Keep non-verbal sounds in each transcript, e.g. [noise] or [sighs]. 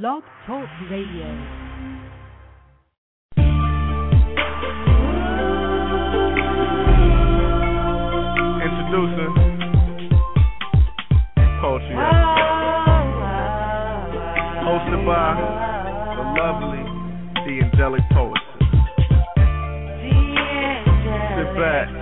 Blog Talk Radio. Introducing Poetry Hosted by the lovely, the angelic poet. Sit back,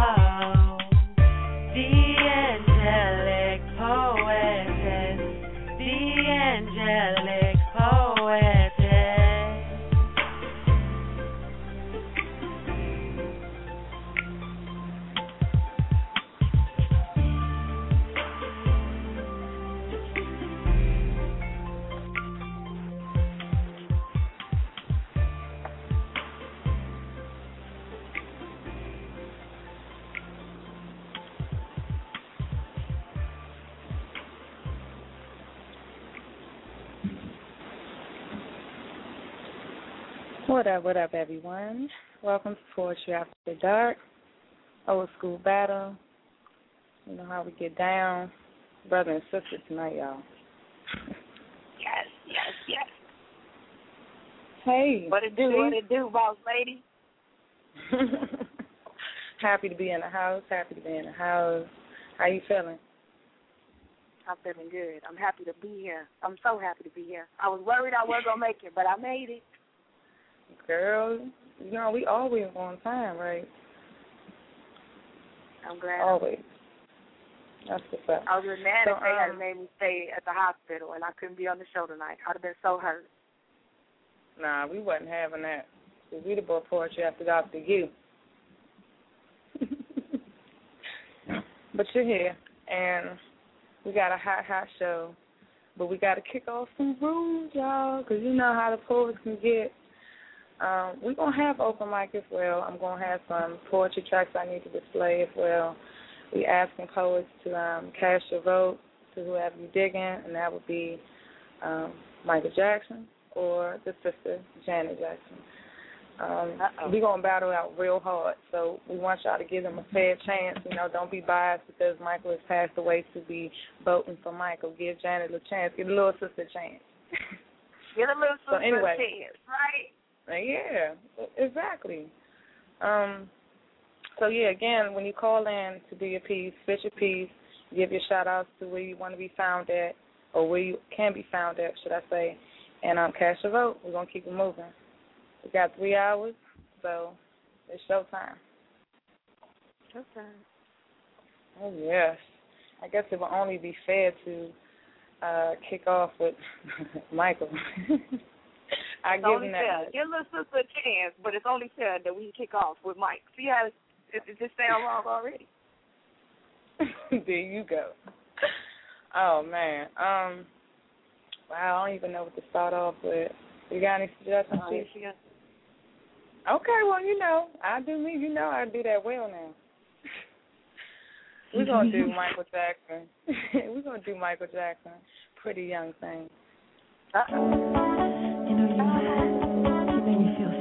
up, what up, everyone? Welcome to Poetry After Dark, old school battle. You know how we get down. Brother and sister tonight, y'all. Yes, yes, yes. Hey. What it do? What it do, boss lady? [laughs] happy to be in the house. Happy to be in the house. How you feeling? I'm feeling good. I'm happy to be here. I'm so happy to be here. I was worried I wasn't gonna make it, but I made it. Girl, you know, we always on time, right? I'm glad. Always. That's what's up. I was just mad So, if they had um, made me stay at the hospital and I couldn't be on the show tonight. I'd have been so hurt. Nah, we wasn't having that. we'd the brought poetry after to you. [laughs] but you're here, and we got a hot, hot show. But we got to kick off some rules, y'all, because you know how the poets can get. Um, we're going to have open mic as well. I'm going to have some poetry tracks I need to display as well. We asking poets to um, cast your vote to whoever you're digging, and that would be um, Michael Jackson or the sister Janet Jackson. Um, we're gonna battle out real hard, so we want y'all to give them a fair chance. You know, don't be biased because Michael has passed away to be voting for Michael. Give Janet a chance. Give the little sister a chance. Get a little So sister anyway. a chance, right? Yeah, exactly. Um, so yeah, again, when you call in to do your piece, spit your piece, give your shout outs to where you want to be found at, or where you can be found at, should I say, and um, cast your vote. We're gonna keep it moving. We got three hours, so it's showtime. Okay. Oh yes. I guess it will only be fair to uh kick off with [laughs] Michael. [laughs] I It's give only fair. that. Give little sister a chance, but it's only fair that we kick off with Mike. See how it, it, it just sound wrong already? [laughs] there you go. Oh man. Um wow, I don't even know what to start off with. You got any suggestions? Oh, Chief? she Okay, well, you know, I do me, you know I do that well now. We're gonna do [laughs] Michael Jackson. [laughs] We're gonna do Michael Jackson. Pretty young thing. Uh-oh. You [laughs] know, you, you. Make me feel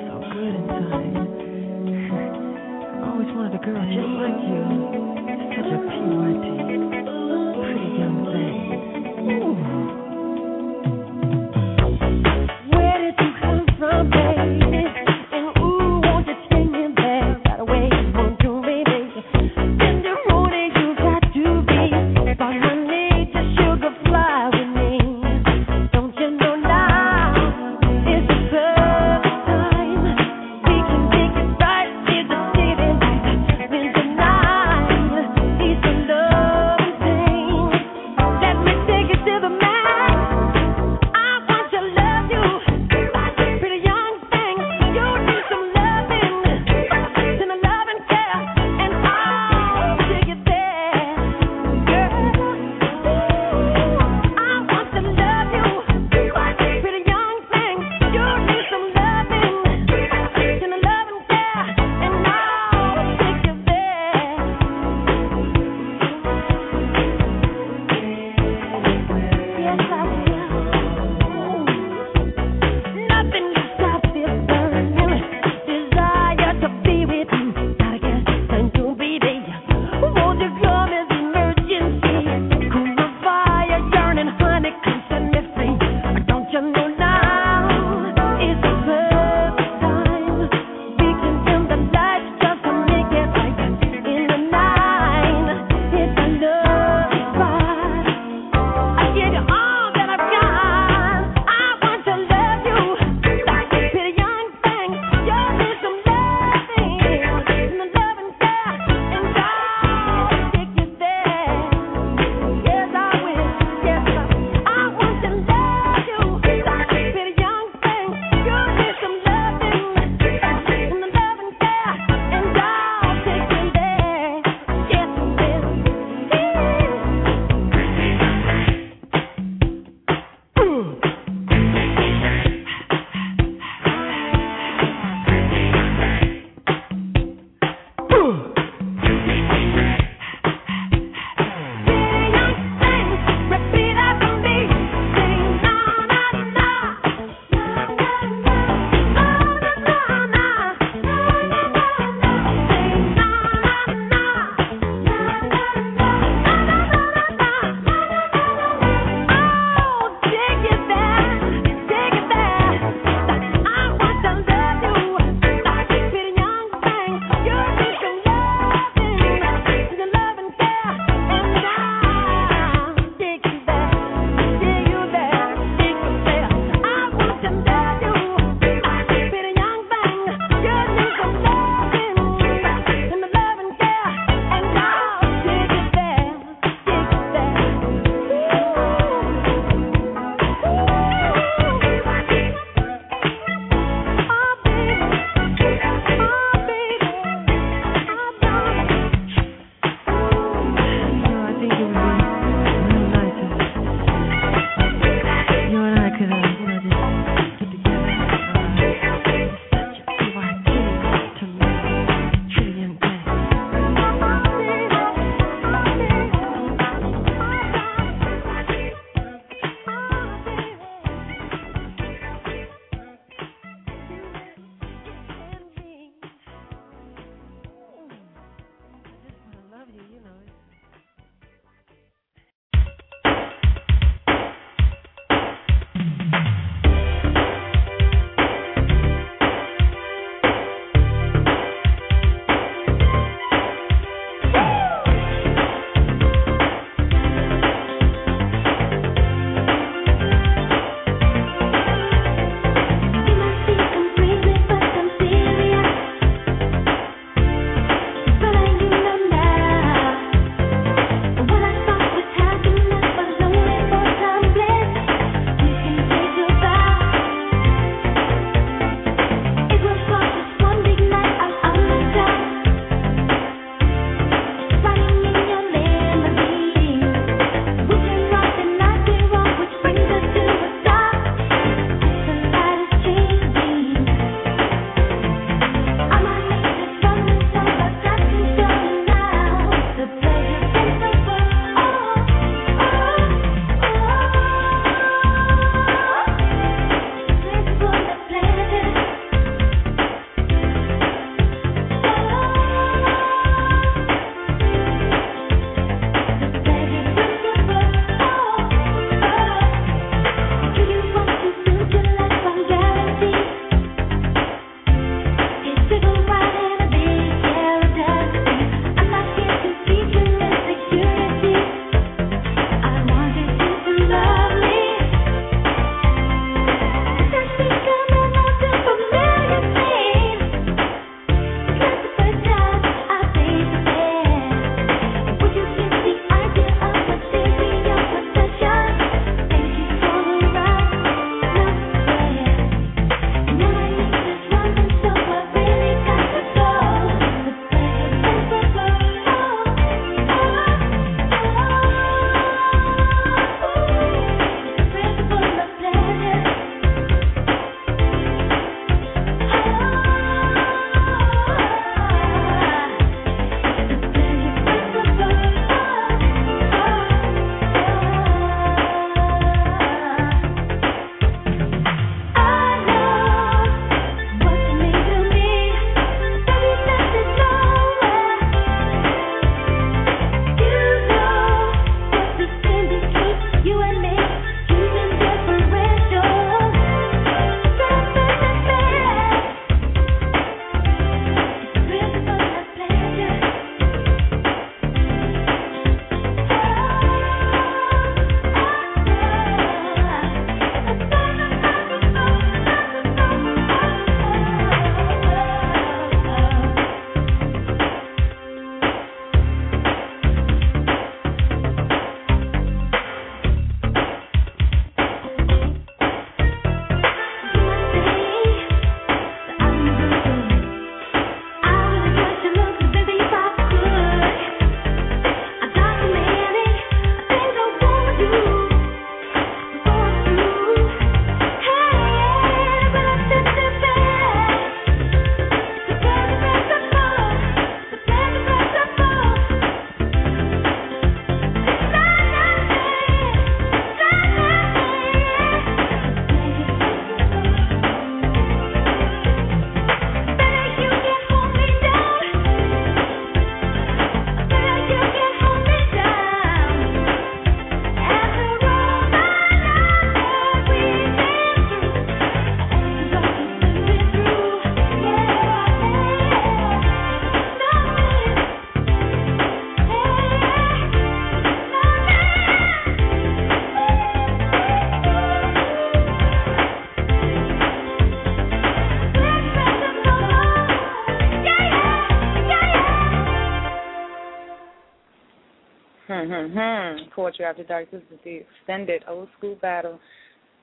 Poetry After Dark. This is the extended old school battle.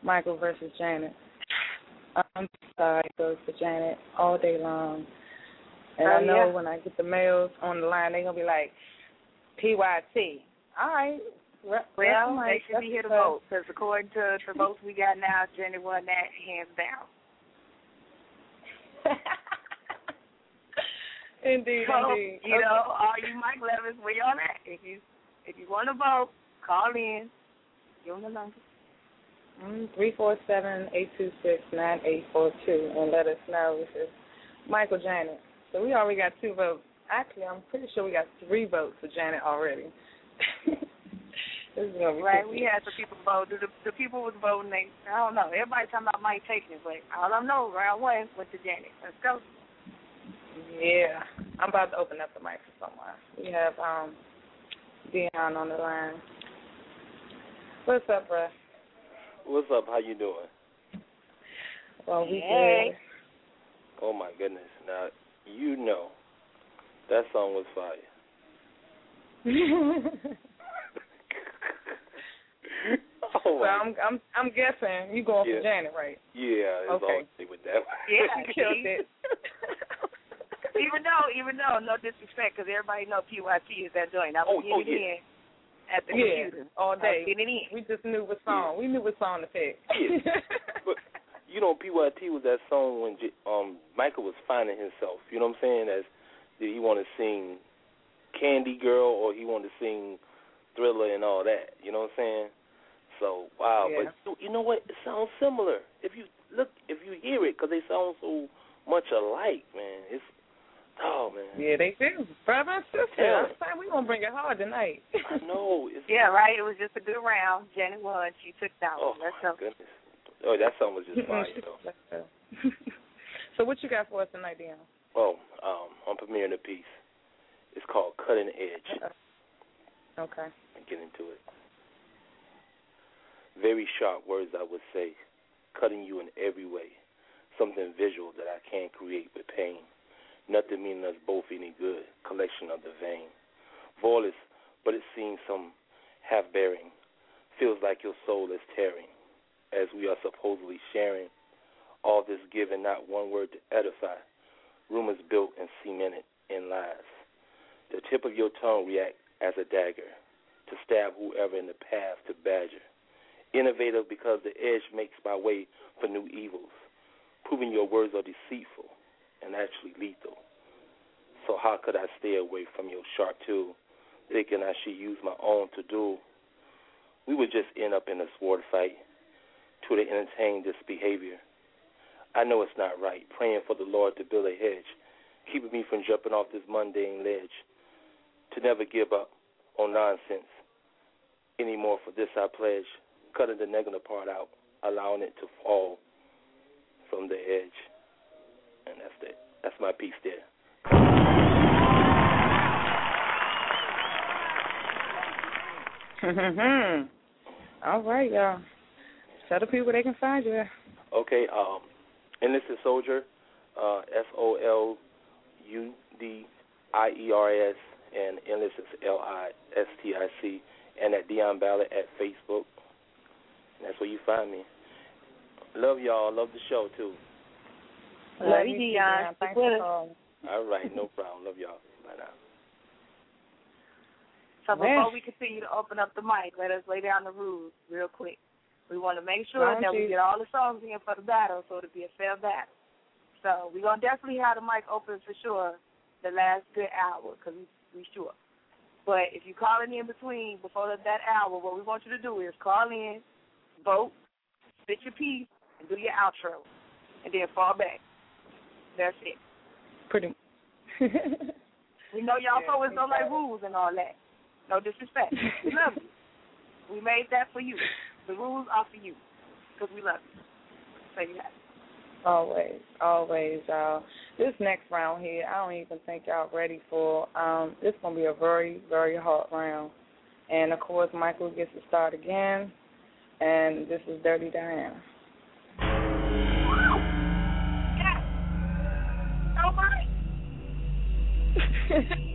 Michael versus Janet. I'm sorry, goes to Janet all day long. And Oh, I know yeah. when I get the males on the line, they're gonna be like, PYT. All right. Well, Well, they should be here to vote because according to the votes we got now, Jenny won that hands down. [laughs] indeed, So indeed. you know, all you Mike where y'all at? If you if you want to vote, call in. Give them the number. Mm, Three four seven eight two six nine eight four two, and let us know if it's Michael Janet. So we already got two votes. Actually, I'm pretty sure we got three votes for Janet already. [laughs] this is gonna be Right, we had some people vote. The, the people was voting. They, I don't know. Everybody talking about Mike taking it, but all I know, round one went to Janet. Let's go. Yeah, I'm about to open up the mic for someone. We have um Dion on the line. What's up, bruh? What's up? How you doing? Well, we Hey. Oh my goodness! Now you know that song was fire. [laughs] oh well, my. I'm I'm I'm guessing you going Yeah. for Janet, right? yeah, it's Okay. all with that. Yeah, [laughs] you killed it. [laughs] Even though, even though, no disrespect, because everybody know PYT is that joint. I Oh, was oh, getting yeah. in at the yeah, computer. all day. We just knew what song. We knew what song to pick. Yeah. [laughs] But you know, PYT was that song when J- um Michael was finding himself. You know what I'm saying? As did he want to sing Candy Girl or he wanted to sing Thriller and all that? You know what I'm saying? So wow, Yeah. but you know what? It sounds similar. If you look, if you hear it, because they sound so much alike, man. It's oh man. yeah, they do. Brother and sister. Yeah. I'm saying we gonna bring it hard tonight. I know. Yeah, right. It was just a good round. Jenny won. She took that Oh one. Let's my go. goodness. Oh, that song was just fire [laughs] though. [laughs] so what you got for us tonight, Dion? Oh, um, I'm premiering a piece. It's called Cutting Edge. Okay. and get into it. Very sharp words, I would say, cutting you in every way. Something visual that I can't create with pain. Nothing meaning us both any good. Collection of the vain. Voiceless, but it seems some half bearing. Feels like your soul is tearing, as we are supposedly sharing. All this given, not one word to edify. Rumors built and cemented in lies. The tip of your tongue react as a dagger to stab whoever in the path to badger. Innovative because the edge makes my way for new evils, proving your words are deceitful and actually lethal. So how could I stay away from your sharp tool, thinking I should use my own to do? We would just end up in a sword fight to entertain this behavior. I know it's not right, praying for the Lord to build a hedge, keeping me from jumping off this mundane ledge, to never give up on nonsense anymore. For this I pledge, cutting the negative part out, allowing it to fall from the edge. And that's it. That's my piece there. [laughs] All right, y'all. Tell the people they can find you. Okay, um, enlisted soldier, uh, S O L U D I E R S, and enlisted L I S T I C, and at Dion Ballard at Facebook. That's where you find me. Love y'all. Love the show too. Love you, Dion. Thanks for calling. All right, no problem. Love y'all. Bye now. So before we continue to open up the mic, let us lay down the rules real quick. We want to make sure don't that we get all the songs in for the battle, so it'll be a fair battle. So we're gonna definitely have the mic open for sure the last good hour, cause we we sure. But if you calling in between before that, that hour, what we want you to do is call in, vote, spit your piece, and do your outro, and then fall back. That's it. Pretty. [laughs] We know y'all Yeah, poets don't like rules and all that. No disrespect. We love you. [laughs] We made that for you. The rules are for you because we love you. So you have it. always, always, y'all. This next round here, I don't even think y'all ready for. Um, this gonna be a very, very hard round. And of course, Michael gets to start again. And this is Dirty Diana. Oh [laughs] my.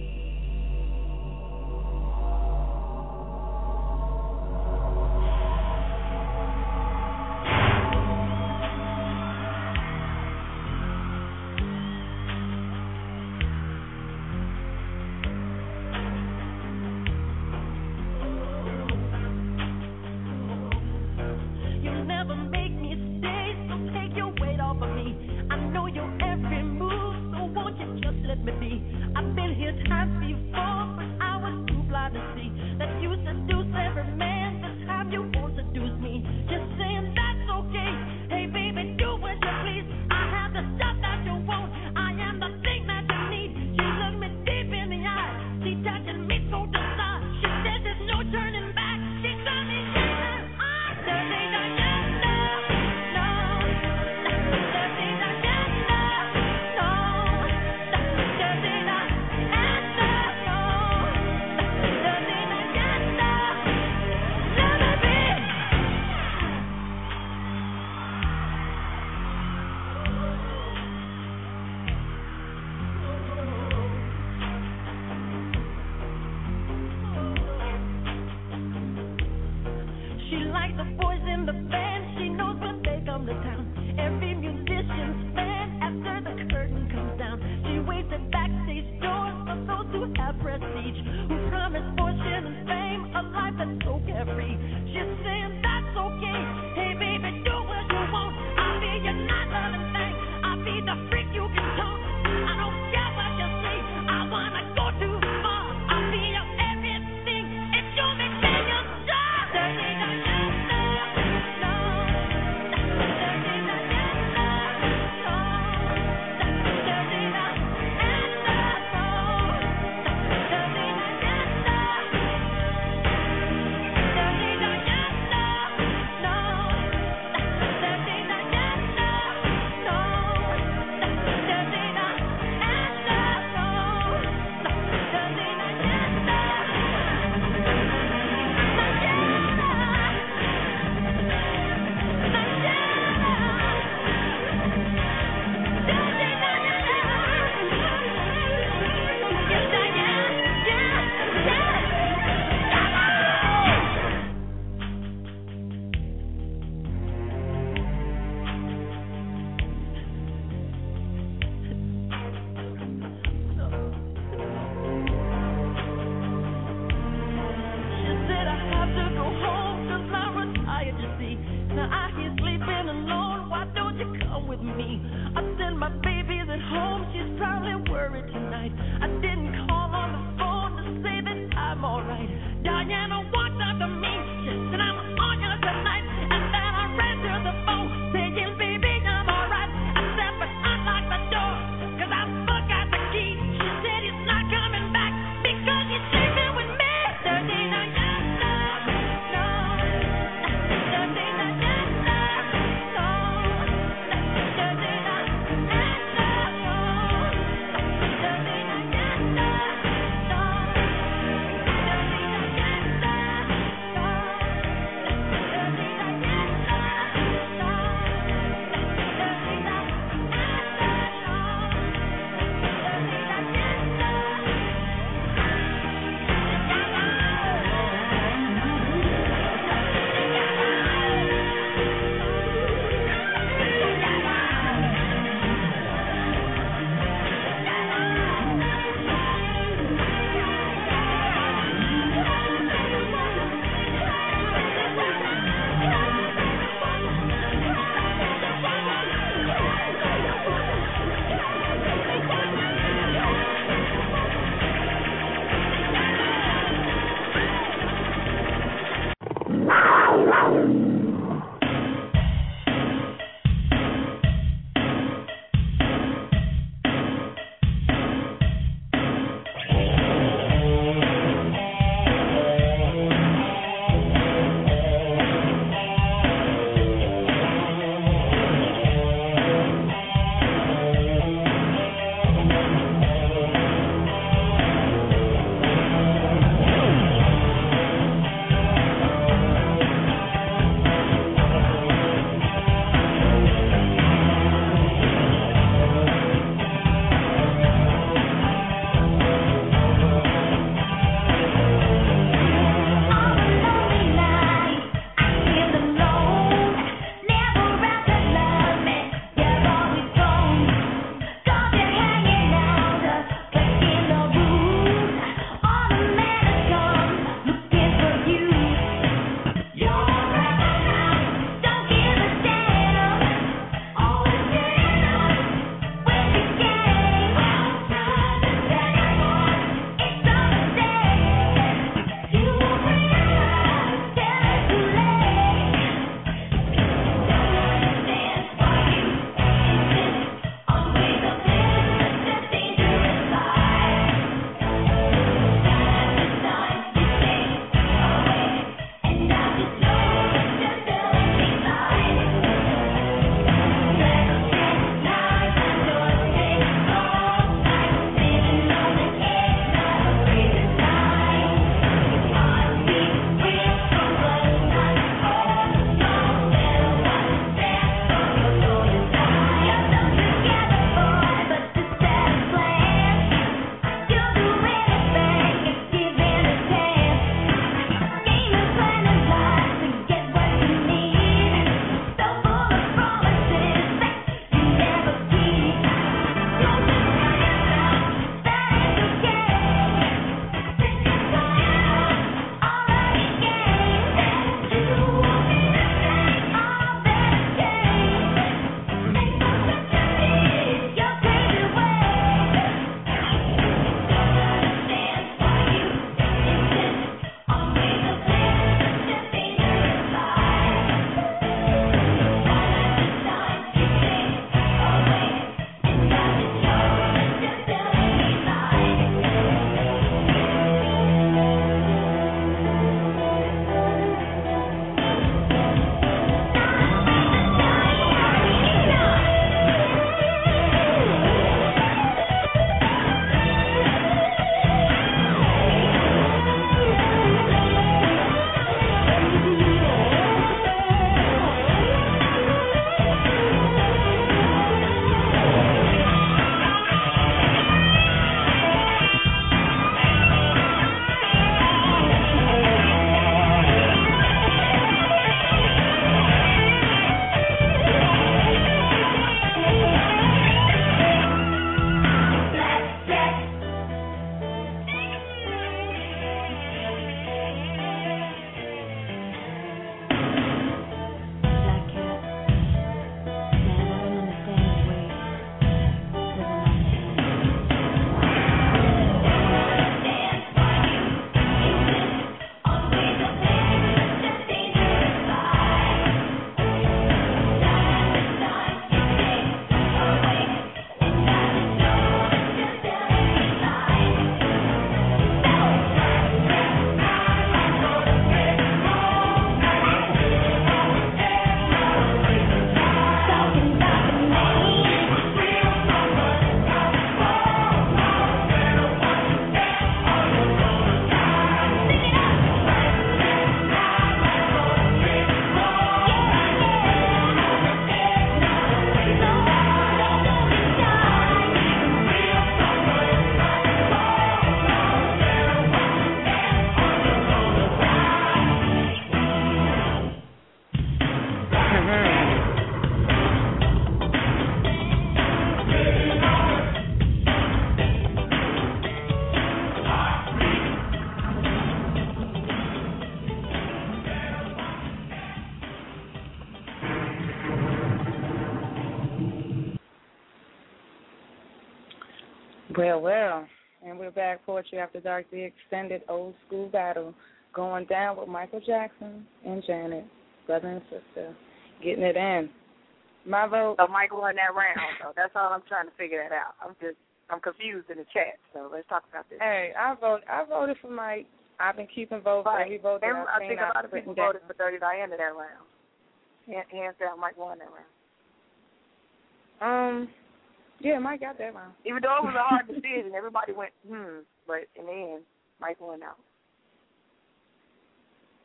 Back. Poetry After Dark, the extended old school battle going down with Michael Jackson and Janet, brother and sister, getting it in. My vote. So Michael won that round. So that's all I'm trying to figure that out. I'm just I'm confused in the chat. So let's talk about this. Hey, I vote. I voted for Mike. I've been keeping votes right. every vote that Every, I've I think a lot of people down. voted for Dirty Diana that round. Hands down, Mike won that round. Um, yeah, Mike got that round. Even though it was a hard decision, everybody went hmm, but in the end, Mike won out.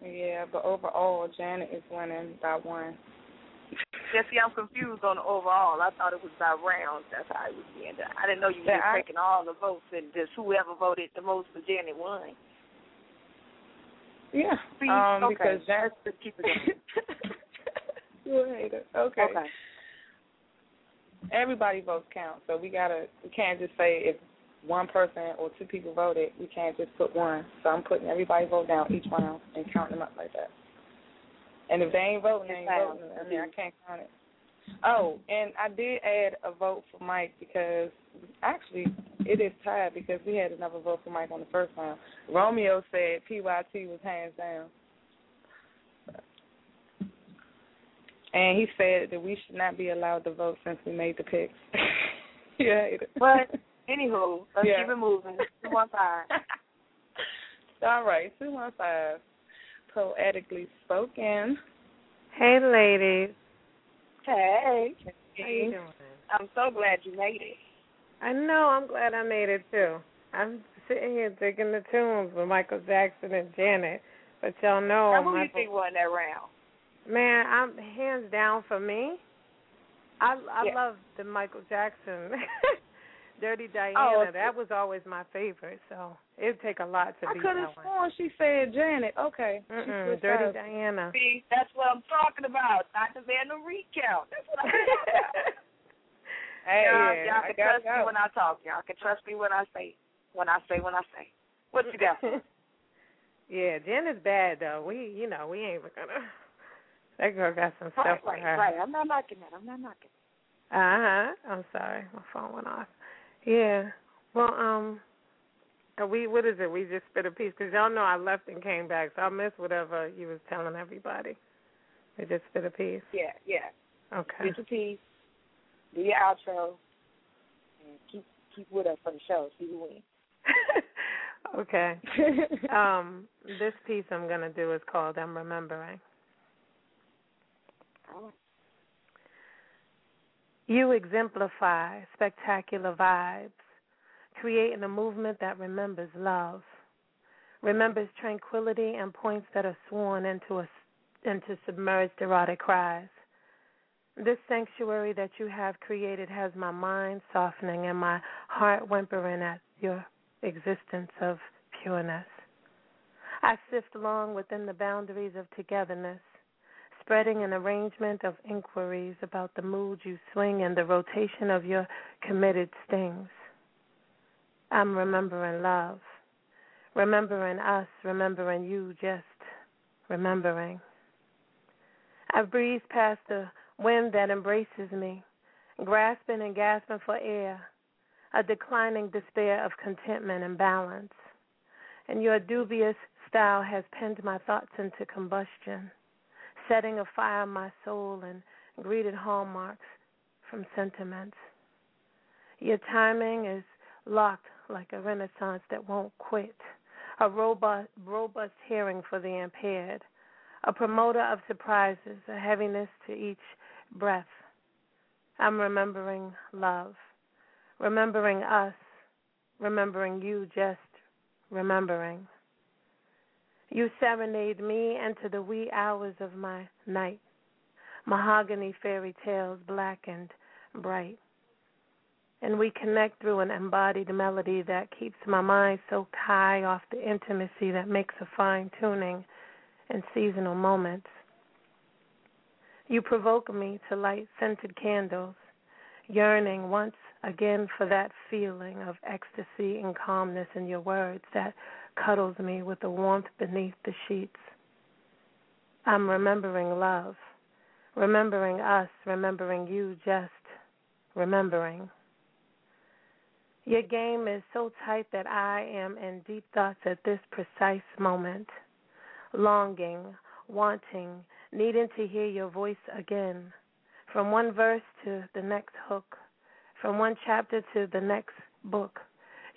Yeah, but overall, Janet is winning by one. Yeah, see, I'm confused on the overall. I thought it was by rounds. That's how it was being done. I didn't know you were I, taking all the votes and just whoever voted the most for Janet won. Yeah, See, um, okay. because Janet. just keep it going. [laughs] you a hater. Okay. Okay. Everybody votes count, so we gotta. We can't just say if one person or two people voted, we can't just put one. So I'm putting everybody vote down each round and counting them up like that. And if they ain't voting, they ain't voting. I mean, I can't count it. Oh, and I did add a vote for Mike because actually it is tied because we had another vote for Mike on the first round. Romeo said PYT was hands down. And he said that we should not be allowed to vote since we made the picks. [laughs] yeah. But anywho, let's Yeah. keep it moving. Two one five. [laughs] All right, two one five. Poetically spoken. Hey, ladies. Hey. How you doing? I'm so glad you made it. I know. I'm glad I made it too. I'm sitting here digging the tunes with Michael Jackson and Janet, but y'all know now, who do you Michael. think won that round? Man, I'm hands down for me. I I Yeah. love the Michael Jackson, [laughs] Dirty Diana. Oh, okay. that was always my favorite. So it'd take a lot to I beat could have that one. sworn she said Janet. Okay. She Dirty sides. Diana. See, that's what I'm talking about. Not the Vandal recount. That's what I'm talking about. [laughs] Hey, y'all, y'all can trust me when I talk. Y'all can trust me when I say when I say when I say. What you got? [laughs] yeah, Janet's bad though. We, you know, we ain't gonna. That girl got some stuff right, for her. right. I'm not knocking that. I'm not knocking. Uh huh. I'm sorry, my phone went off. Yeah. Well, um, are we what is it? We just spit a piece because y'all know I left and came back, so I missed whatever you was telling everybody. We just spit a piece. Yeah, yeah. Okay. Get your piece. Do your outro. And keep keep with us for the show. See who wins. [laughs] okay. [laughs] Um, this piece I'm gonna do is called "I'm Remembering." You exemplify spectacular vibes, creating a movement that remembers love, remembers tranquility and points that are sworn into a, into submerged erotic cries. This sanctuary that you have created has my mind softening and my heart whimpering at your existence of pureness. I sift along within the boundaries of togetherness, spreading an arrangement of inquiries about the mood you swing and the rotation of your committed stings. I'm remembering love, remembering us, remembering you, just remembering. I've breezed past the wind that embraces me, grasping and gasping for air, a declining despair of contentment and balance. And your dubious style has pinned my thoughts into combustion, setting afire my soul and greeted hallmarks from sentiments. Your timing is locked like a renaissance that won't quit, a robust, robust hearing for the impaired, a promoter of surprises, a heaviness to each breath. I'm remembering love, remembering us, remembering you, just remembering. You serenade me into the wee hours of my night, mahogany fairy tales black and bright. And we connect through an embodied melody that keeps my mind so high off the intimacy that makes a fine tuning in seasonal moments. You provoke me to light scented candles, yearning once again for that feeling of ecstasy and calmness in your words that cuddles me with the warmth beneath the sheets. I'm remembering love, remembering us, remembering you, just remembering. Your game is so tight that I am in deep thoughts at this precise moment, longing, wanting, needing to hear your voice again. From one verse to the next hook, from one chapter to the next book,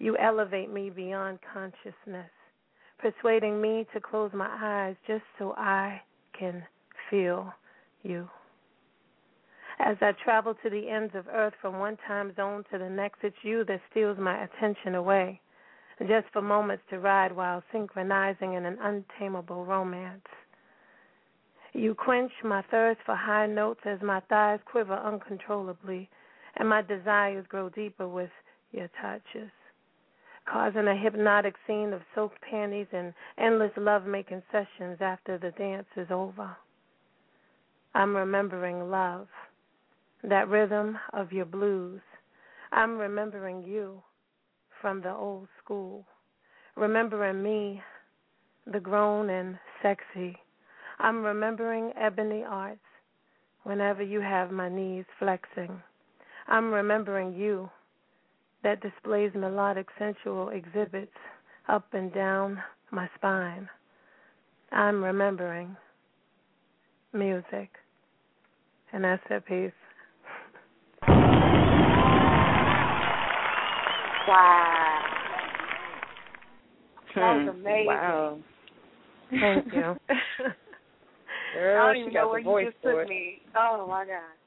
you elevate me beyond consciousness, persuading me to close my eyes just so I can feel you. As I travel to the ends of earth from one time zone to the next, it's you that steals my attention away, just for moments to ride while synchronizing in an untamable romance. You quench my thirst for high notes as my thighs quiver uncontrollably, and my desires grow deeper with your touches, causing a hypnotic scene of soaked panties and endless love making sessions after the dance is over. I'm remembering love that rhythm of your blues. I'm remembering you from the old school, remembering me, the grown and sexy. I'm remembering ebony arts whenever you have my knees flexing. I'm remembering you that displays melodic sensual exhibits up and down my spine. I'm remembering music. And that's that piece. Wow. That was amazing. Wow. Thank you. [laughs] Girl, I don't she even got know where you voice just for took it. me. Oh my God.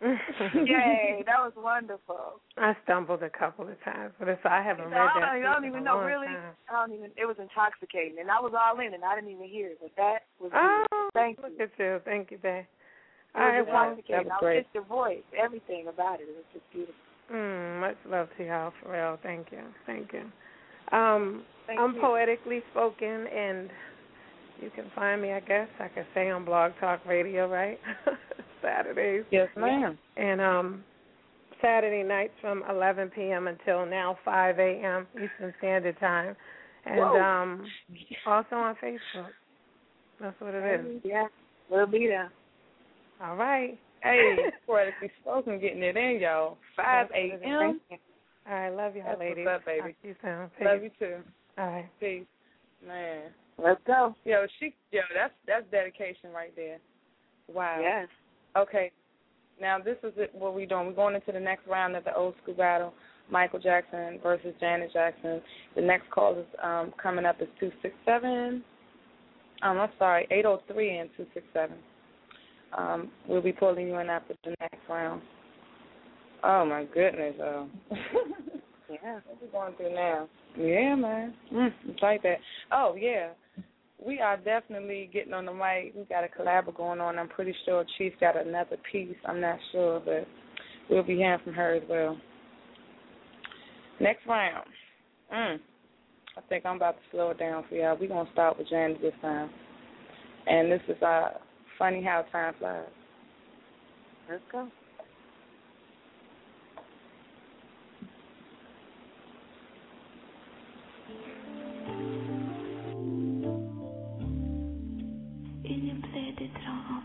[laughs] Yay, that was wonderful. I stumbled a couple of times, but it's, I haven't So read I that don't, piece I don't even know really. time. I don't even. It was intoxicating, and I was all in, and I didn't even hear it. But that was. Oh, Thank look you. at you. Thank you, babe. It was intoxicating. that was I great. missed your voice, everything about it. It was just beautiful. mm, much love to y'all, for real. Thank you. Thank you. Um, Thank I'm you. poetically spoken, and you can find me, I guess, I could say on Blog Talk Radio, right? [laughs] Saturdays. Yes, ma'am. And um Saturday nights from 11 p.m. until now 5 a.m. Eastern Standard Time, and Whoa. um also on Facebook. That's what it is. Yeah, we'll be there. All right. Hey, [laughs] poetically spoken, getting it in, y'all. 5 That's what it is. a.m. All right. Love y'all, That's what's up, baby. Talk to you soon. Love you too. All right. Peace. Man. Let's go. Yo, she yo, that's that's dedication right there. Wow. Yes. Okay. Now this is it, what we're doing. We're going into the next round of the old school battle. Michael Jackson versus Janet Jackson. The next call is um, coming up is two six seven. Um, I'm sorry, eight oh three and two six seven. Um, we'll be pulling you in after the next round. Oh my goodness, oh. [laughs] Yeah. What we going through now? Yeah, man. Mm, it's like that. Oh yeah, we are definitely getting on the mic. We got a collab going on. I'm pretty sure Chief got another piece. I'm not sure, but we'll be hearing from her as well. Next round. Mm. I think I'm about to slow it down for y'all. We're gonna start with Janet this time, and this is uh funny how time flies. Let's go. Me plaît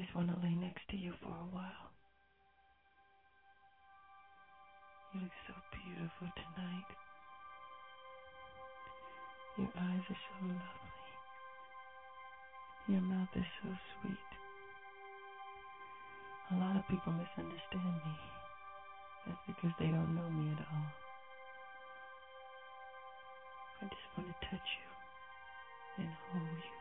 just want to lay next to you for a while. You look so beautiful tonight. Your eyes are so lovely. Your mouth is so sweet. A lot of people misunderstand me. That's because they don't know me at all. I just want to touch you and hold you.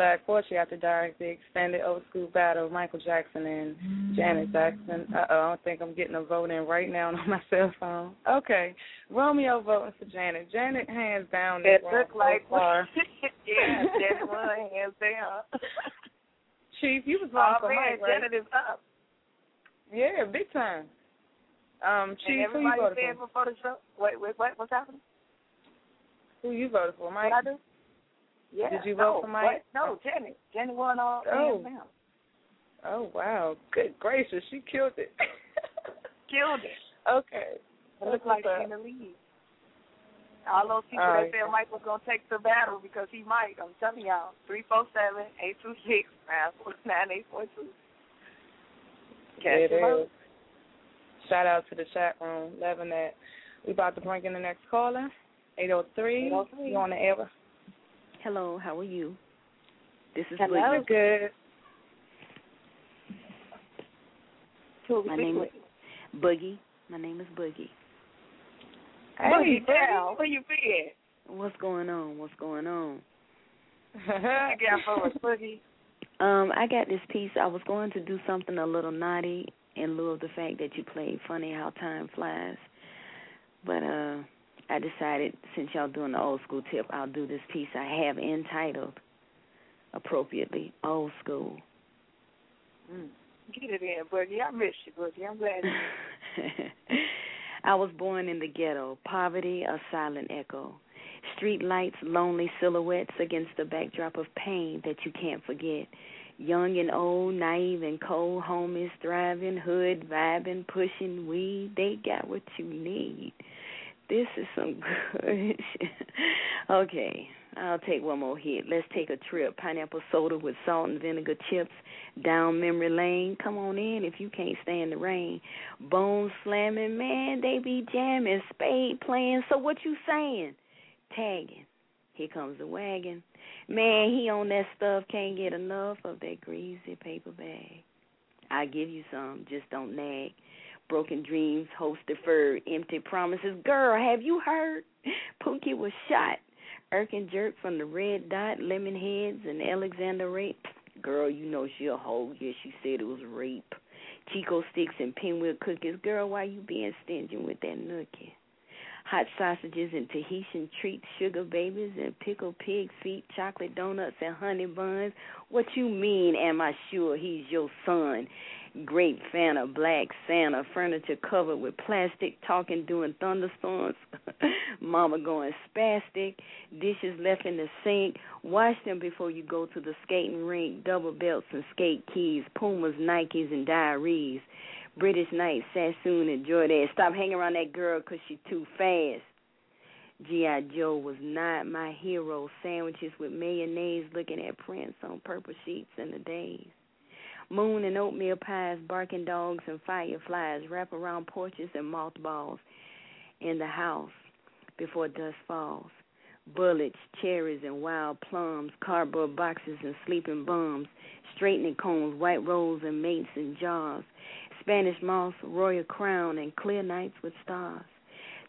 Back. Poetry After Dark, the extended old school battle, Michael Jackson and Janet Jackson. Uh oh, I don't think I'm getting a vote in right now [laughs] on my cell phone. Okay. Romeo voting for Janet. Janet hands down It looked like so far. [laughs] yeah, Janet won hands down. [laughs] Chief, you was Oh voting for man, Mike, right? Janet is up. Yeah, big time. Um, And Chief, who you voted for? before the show. Wait, wait, what? What's happening? Who you voted for, Mike? What I do? Yeah. Did you no, vote for Mike? What? No, Jenny. Jenny won all Oh. hands down. Oh wow, good gracious, she killed it. [laughs] Killed it. okay. It looked like she in the lead. All those people All that said Mike was gonna take the battle because he might, I'm telling y'all, three four seven eight two six nine four [laughs] nine eight four two. It Catch 'em Shout out to the chat room, loving that. We about to bring in the next caller, eight oh three. 803. You on the air? Hello, how are you? This is Hello. Boogie. Good. Who My name with? is Boogie. My name is Boogie. Boogie Hey, down. Where you been? What's going on? What's going on? What you got for Boogie? Um, I got this piece. I was going to do something a little naughty in lieu of the fact that you played Funny How Time Flies. But uh I decided since y'all doing the old school tip, I'll do this piece I have entitled appropriately Old School. Mm. Get it in, Boogie. I miss you, Boogie. I'm glad you [laughs] I was born in the ghetto, poverty a silent echo. Street lights, lonely silhouettes against the backdrop of pain that you can't forget. Young and old, naive and cold, homies thriving, hood vibing, pushing weed. They got what you need. This is some good [laughs] shit. Okay, I'll take one more hit. Let's take a trip. Pineapple soda with salt and vinegar chips down memory lane. Come on in if you can't stand the rain. Bone slamming, man, they be jamming, spade playing. So what you saying? Tagging. Here comes the wagon. Man, he on that stuff, can't get enough of that greasy paper bag. I give you some, just don't nag. Broken dreams, hopes deferred, empty promises. Girl, have you heard? Pookie was shot. Erkin jerk from the red dot, lemon heads, and Alexander rape. Girl, you know she a hoe. Yeah, she said it was rape. Chick-O-Sticks and pinwheel cookies. Girl, why you being stingy with that nookie? Hot sausages and Tahitian treats, sugar babies and pickled pig feet, chocolate donuts and honey buns. What you mean, am I sure he's your son? Grape of black Santa, furniture covered with plastic, talking during thunderstorms. [laughs] Mama going spastic, dishes left in the sink. Wash them before you go to the skating rink. Double belts and skate keys, Pumas, Nikes, and diaries. British Knight, Sassoon, and Jordan. Stop hanging around that girl 'cause she too fast. G.I. Joe was not my hero. Sandwiches with mayonnaise, looking at prints on purple sheets in the days. Moon and oatmeal pies, barking dogs and fireflies wrap around porches and mothballs in the house before dusk falls. Bullets, cherries, and wild plums, cardboard boxes and sleeping bums, straightening combs, white rolls and mates and jars, Spanish moss, royal crown, and clear nights with stars.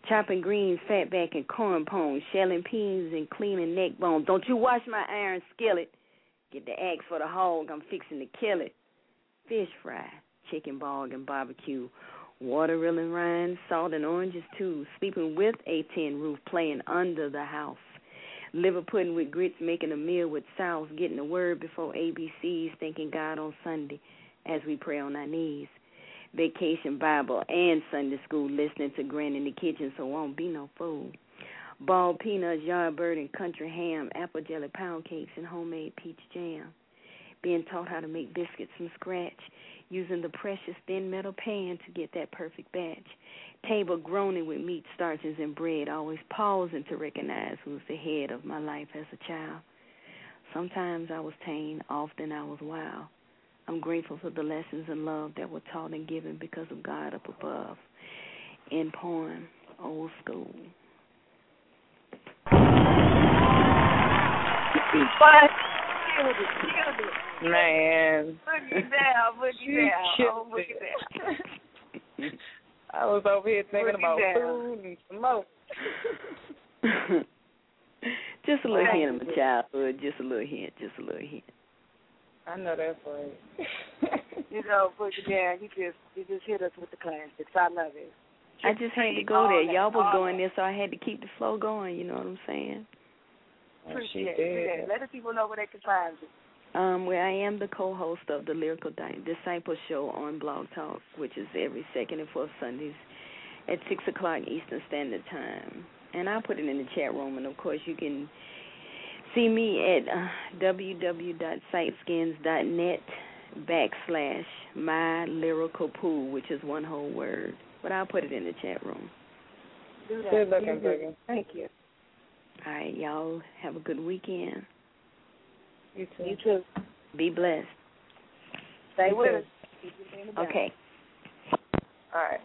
Chopping greens, fatback, and corn pones, shelling peas and cleaning neck bones. Don't you wash my iron skillet. Get the axe for the hog, I'm fixing to kill it. Fish fry, chicken bog and barbecue, watermelon rinds, salt and oranges too. Sleeping with a tin roof, playing under the house. Liver pudding with grits, making a meal with sauce, getting the word before ABCs, thanking God on Sunday as we pray on our knees. Vacation Bible and Sunday school, listening to Grand in the kitchen, so won't be no fool. Ball peanuts, yardbird, and country ham, apple jelly pound cakes, and homemade peach jam. Being taught how to make biscuits from scratch, using the precious thin metal pan to get that perfect batch. Table groaning with meat, starches, and bread, always pausing to recognize who's the head of my life as a child. Sometimes I was tame, often I was wild. I'm grateful for the lessons and love that were taught and given because of God up above. In poem, old school. But killed it, killed it. Man. Boogie down, boogie [laughs] You down, oh killed boogie down. [laughs] I was over here thinking Boogie about down. food and smoke. [laughs] just a little Thank hint of my childhood. Just a little hint. Just a little hint. I know that's right. You know, but yeah, you just you just hit us with the classics. I love it. I just had to go there. Y'all was going there, so I had to keep the flow going. You know what I'm saying? She Appreciate did. it. Let the people know where they can find you. Um, where I am the co-host of the Lyrical Di- Disciple Show on Blog Talk, which is every second and fourth Sundays at six o'clock Eastern Standard Time. And I'll put it in the chat room, and of course you can see me at uh, www.sightskins.net backslash my lyrical pool, which is one whole word. But I'll put it in the chat room. Good looking, You Thank you. All right, y'all have a good weekend. You too. You too. Be blessed. Stay You with too. us. Keep your thing together. Okay. All right.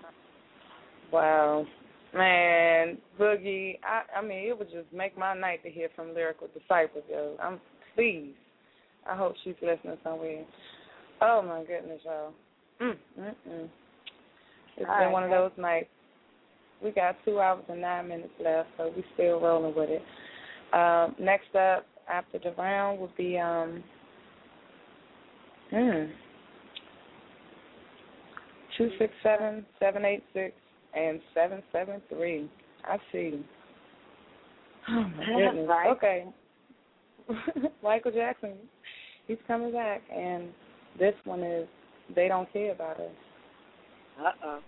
Wow. Man, Boogie, I I mean it would just make my night to hear from Lyrical Disciples, yo. I'm pleased. I hope she's listening somewhere. Oh my goodness, y'all. Mm, mm, mm. It's All been right, one of those nights. We got two hours and nine minutes left, so we're still rolling with it. Um, next up after the round will be um hmm two six seven seven eight six and seven seven three. I see. Oh my goodness. Right. Okay. [laughs] Michael Jackson, he's coming back, and this one is "They Don't Care About Us." Uh oh.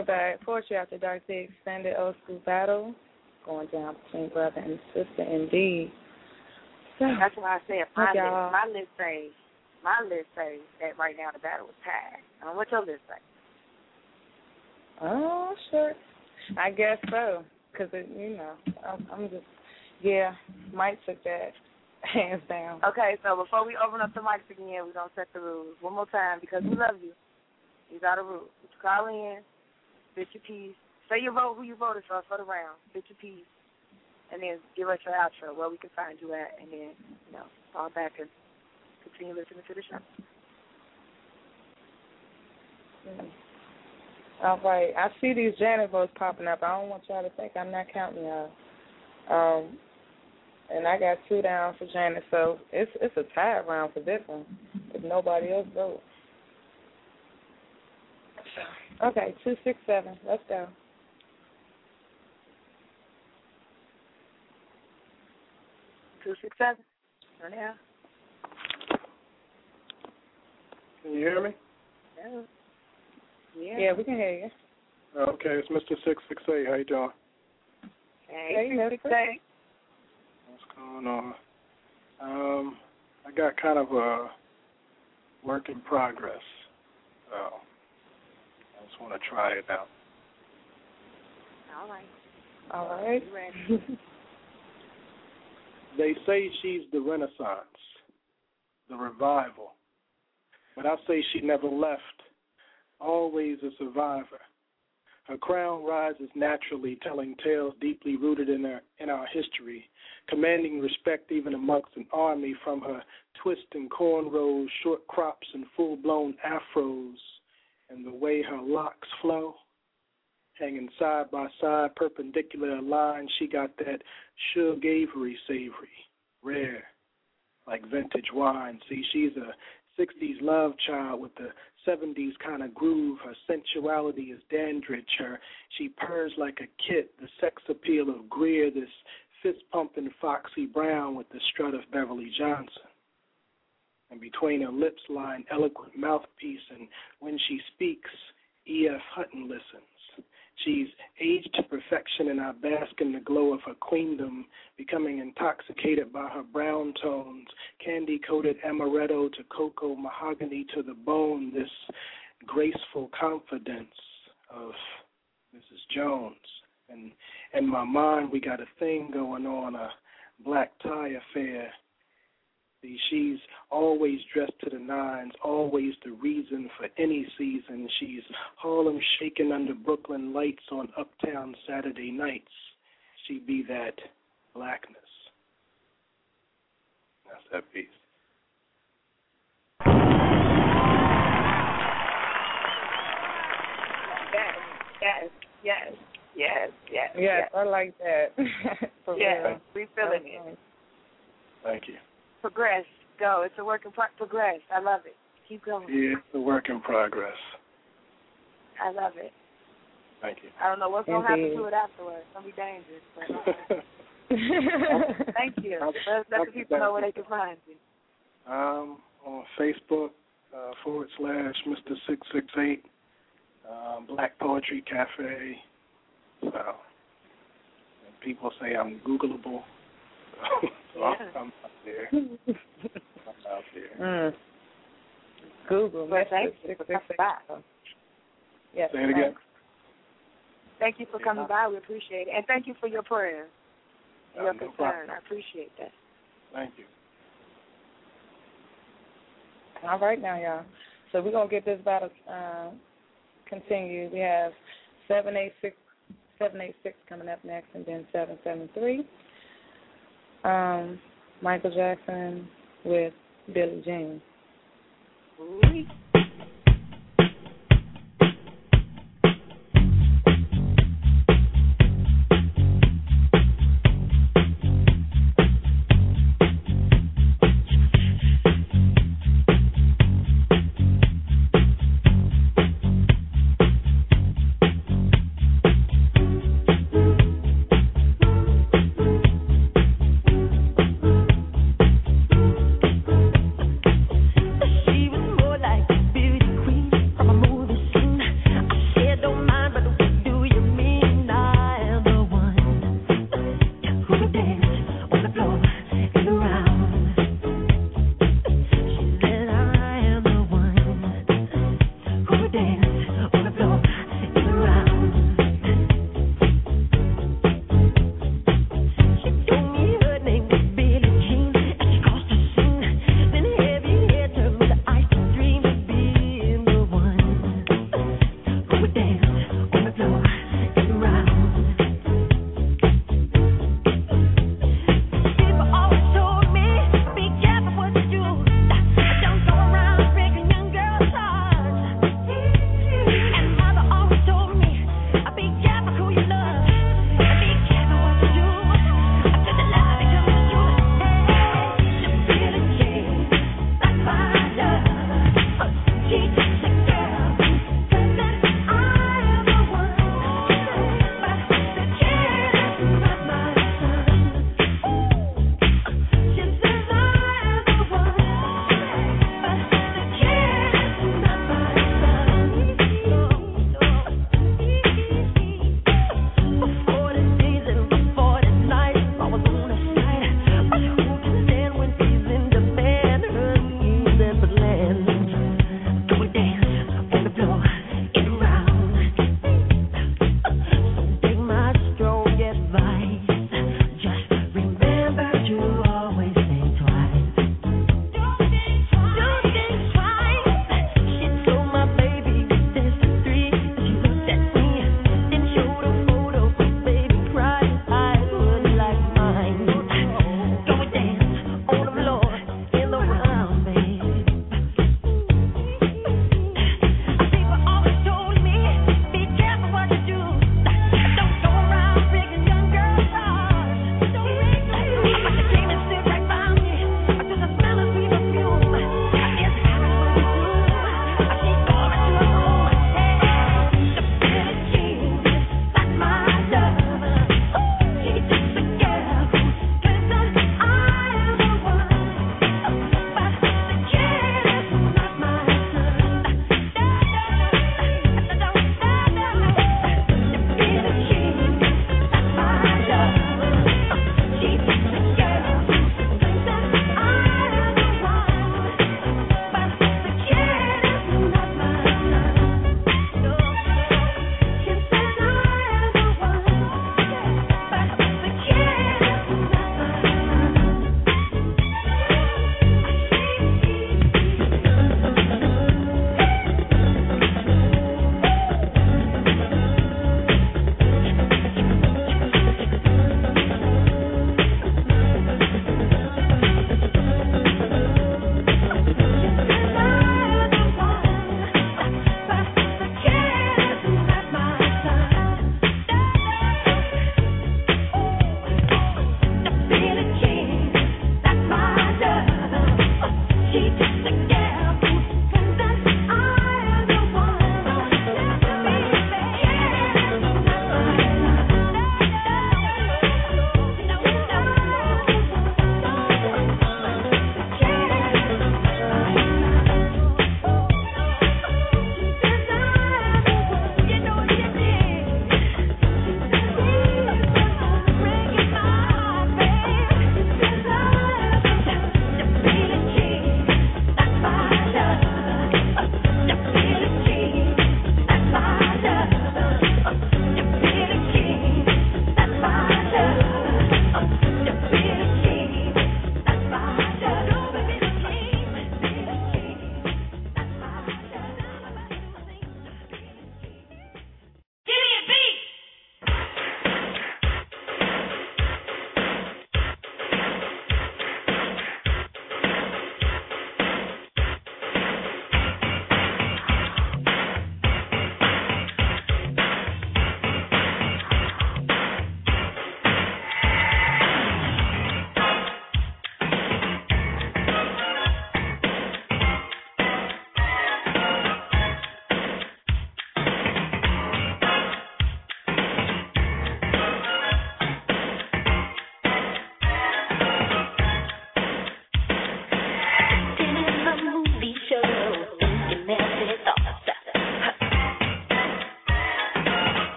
And we're back. Poetry After Dark, the extended old school battle going down between brother and sister indeed. So, That's why I said my Look, y'all. list. My list says my list says that right now the battle is tied. Um, what's your list say? Oh, sure. I guess so. Because, you know, I'm, I'm just, yeah, Mike took that [laughs] hands down. Okay, so before we open up the mics again, we're gonna set the rules one more time because we love you. These are the rules. You call in, spit your piece, say your vote, who you voted for for the round, spit your piece, and then give us your outro where we can find you at, and then you know fall back and continue listening to the show. Mm. All right. I see these Janet votes popping up. I don't want y'all to think I'm not counting y'all. Um, and I got two down for Janet, so it's it's a tie round for this one. If nobody else votes. Okay, two six seven. Let's go. Two six seven. Turn now. Can you hear me? Yeah. Yeah. Yeah, we can hear you. Okay, it's Mr. Six Six Eight. How you doing? Hey, Hey, six, Mister. six, eight. What's going on? Um, I got kind of a work in progress. So I just want to try it out. All right. All right. [laughs] They say she's the Renaissance, the revival. But I say she never left, always a survivor. Her crown rises naturally, telling tales deeply rooted in our, in our history, commanding respect even amongst an army from her twisting cornrows, short crops, and full blown afros, and the way her locks flow. Hanging side by side, perpendicular lines, she got that Shug Avery savory, rare, like vintage wine. See, she's a 60s love child with the 70s kind of groove. Her sensuality is Dandridge. Her she purrs like a kit. The sex appeal of Grier. This fist pumping Foxy Brown with the strut of Beverly Johnson. And between her lips an eloquent mouthpiece, and when she speaks, E.F. Hutton listens. She's aged to perfection, and I bask in the glow of her queendom, becoming intoxicated by her brown tones, candy coated amaretto to cocoa, mahogany to the bone, this graceful confidence of Mrs. Jones. And in my mind, we got a thing going on, a black tie affair. See, she's always dressed to the nines, always the reason for any season. She's Harlem shaking under Brooklyn lights on uptown Saturday nights. She be that blackness. That's that piece. Yes, yes, yes, yes, yes. Yes, I like that. [laughs] For Yeah, real. we feeling it. Thank you. Progress, go. It's a work in pro- progress. I love it. Keep going. Yeah, it's a work in progress. I love it. Thank you. I don't know what's gonna happen to it afterwards. It's gonna be dangerous, but uh, [laughs] thank you. I'll- Let, let the people know where they can find you. Um, on Facebook, uh, forward slash Mr. Six Six Eight, um, Black Poetry Cafe. So, and people say I'm Googleable. So I'm, I'm out there. I'm out there. Mm. Google. Well, thank you for coming by. Yes, Say it again. Thank you for coming by. We appreciate it. And thank you for your prayers, Uh, your no concern. problem. I appreciate that. Thank you. All right now, y'all. So we're gonna get this battle uh, continued. We have seven eight six seven eight six coming up next, and then seven seven three. Um, Michael Jackson with Billie Jean. She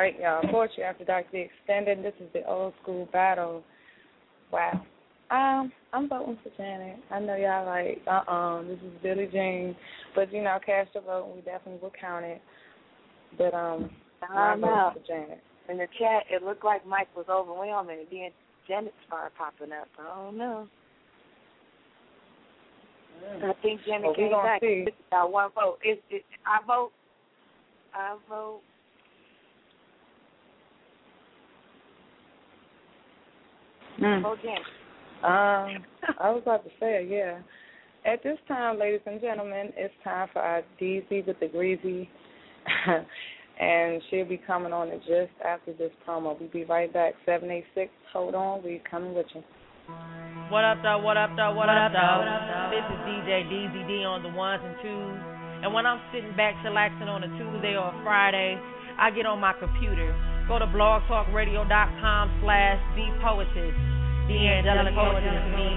right, y'all. Poetry After Dark, the extended. This is the old school battle. Wow. Um, I'm voting for Janet. I know y'all like, uh uh this is Billie Jean. But, you know, cast your vote and we definitely will count it. But, um, I'm voting for Janet. In the chat, it looked like Mike was overwhelming, and then Janet started popping up. I don't know. I think Janet Well, came back. see. Got one vote. It, it, I vote. I vote. Mm. Vote Janet. Um, [laughs] I was about to say, yeah. At this time, ladies and gentlemen, it's time for our Deezy with the Greasy. [laughs] and she'll be coming on it just after this promo. We'll be right back. 786, hold on, we coming with you. What up, though? What up, though? What, up, though? This is DJ DZD on the ones and twos. And when I'm sitting back relaxing on a Tuesday or a Friday, I get on my computer. Go to blogtalkradio.com slash the poetess. The angelic poetess me.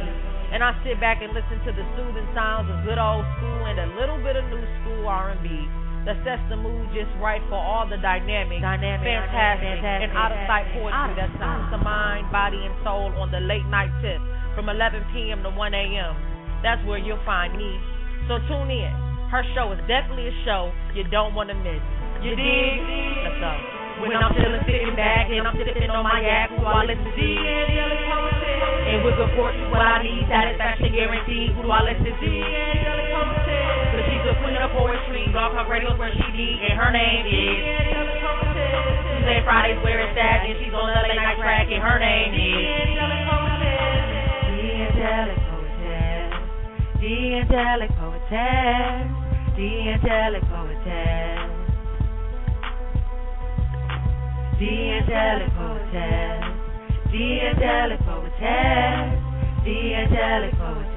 And I sit back and listen to the soothing sounds of good old school and a little bit of new school R&B that sets the mood just right for all the dynamic, Dynamic, fantastic, fantastic, and out of sight poetry that sounds the mind, body, and soul on the late night tip from 11 p.m. to 1 a.m. That's where you'll find me. So tune in. Her show is definitely a show you don't want to miss. You dig? Let's go. When I'm chillin' sitting back and I'm sipping on my yak, who do I listen to? And with good fortune, what I need, satisfaction guaranteed. Who do I listen to? Cause she's the queen of poetry, blog talk radio's where she be, and her name is. Tuesday, Fridays where it's at, and she's on the late night track, and her name is. The angelic poetess, the angelic poetess, the angelic poetess. The angelic poetess, the angelic poetess, the angelic poetess.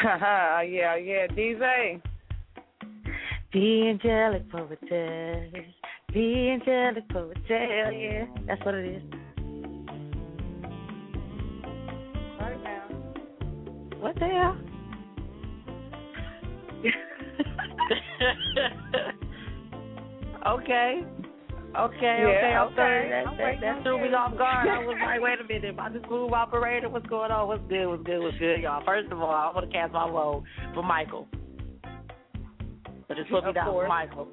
[laughs] yeah, yeah, DJ. The angelic poetess. The angelic poetess. Yeah, that's what it is. Right now. What the hell? okay. Okay, Yeah, okay, okay. That, that, that threw me off guard. I [laughs] was like, wait a minute, my smooth operator, what's going on? What's good? What's good? What's good, y'all? First of all, I want to cast my vote for Michael. But just put me down for. Michael.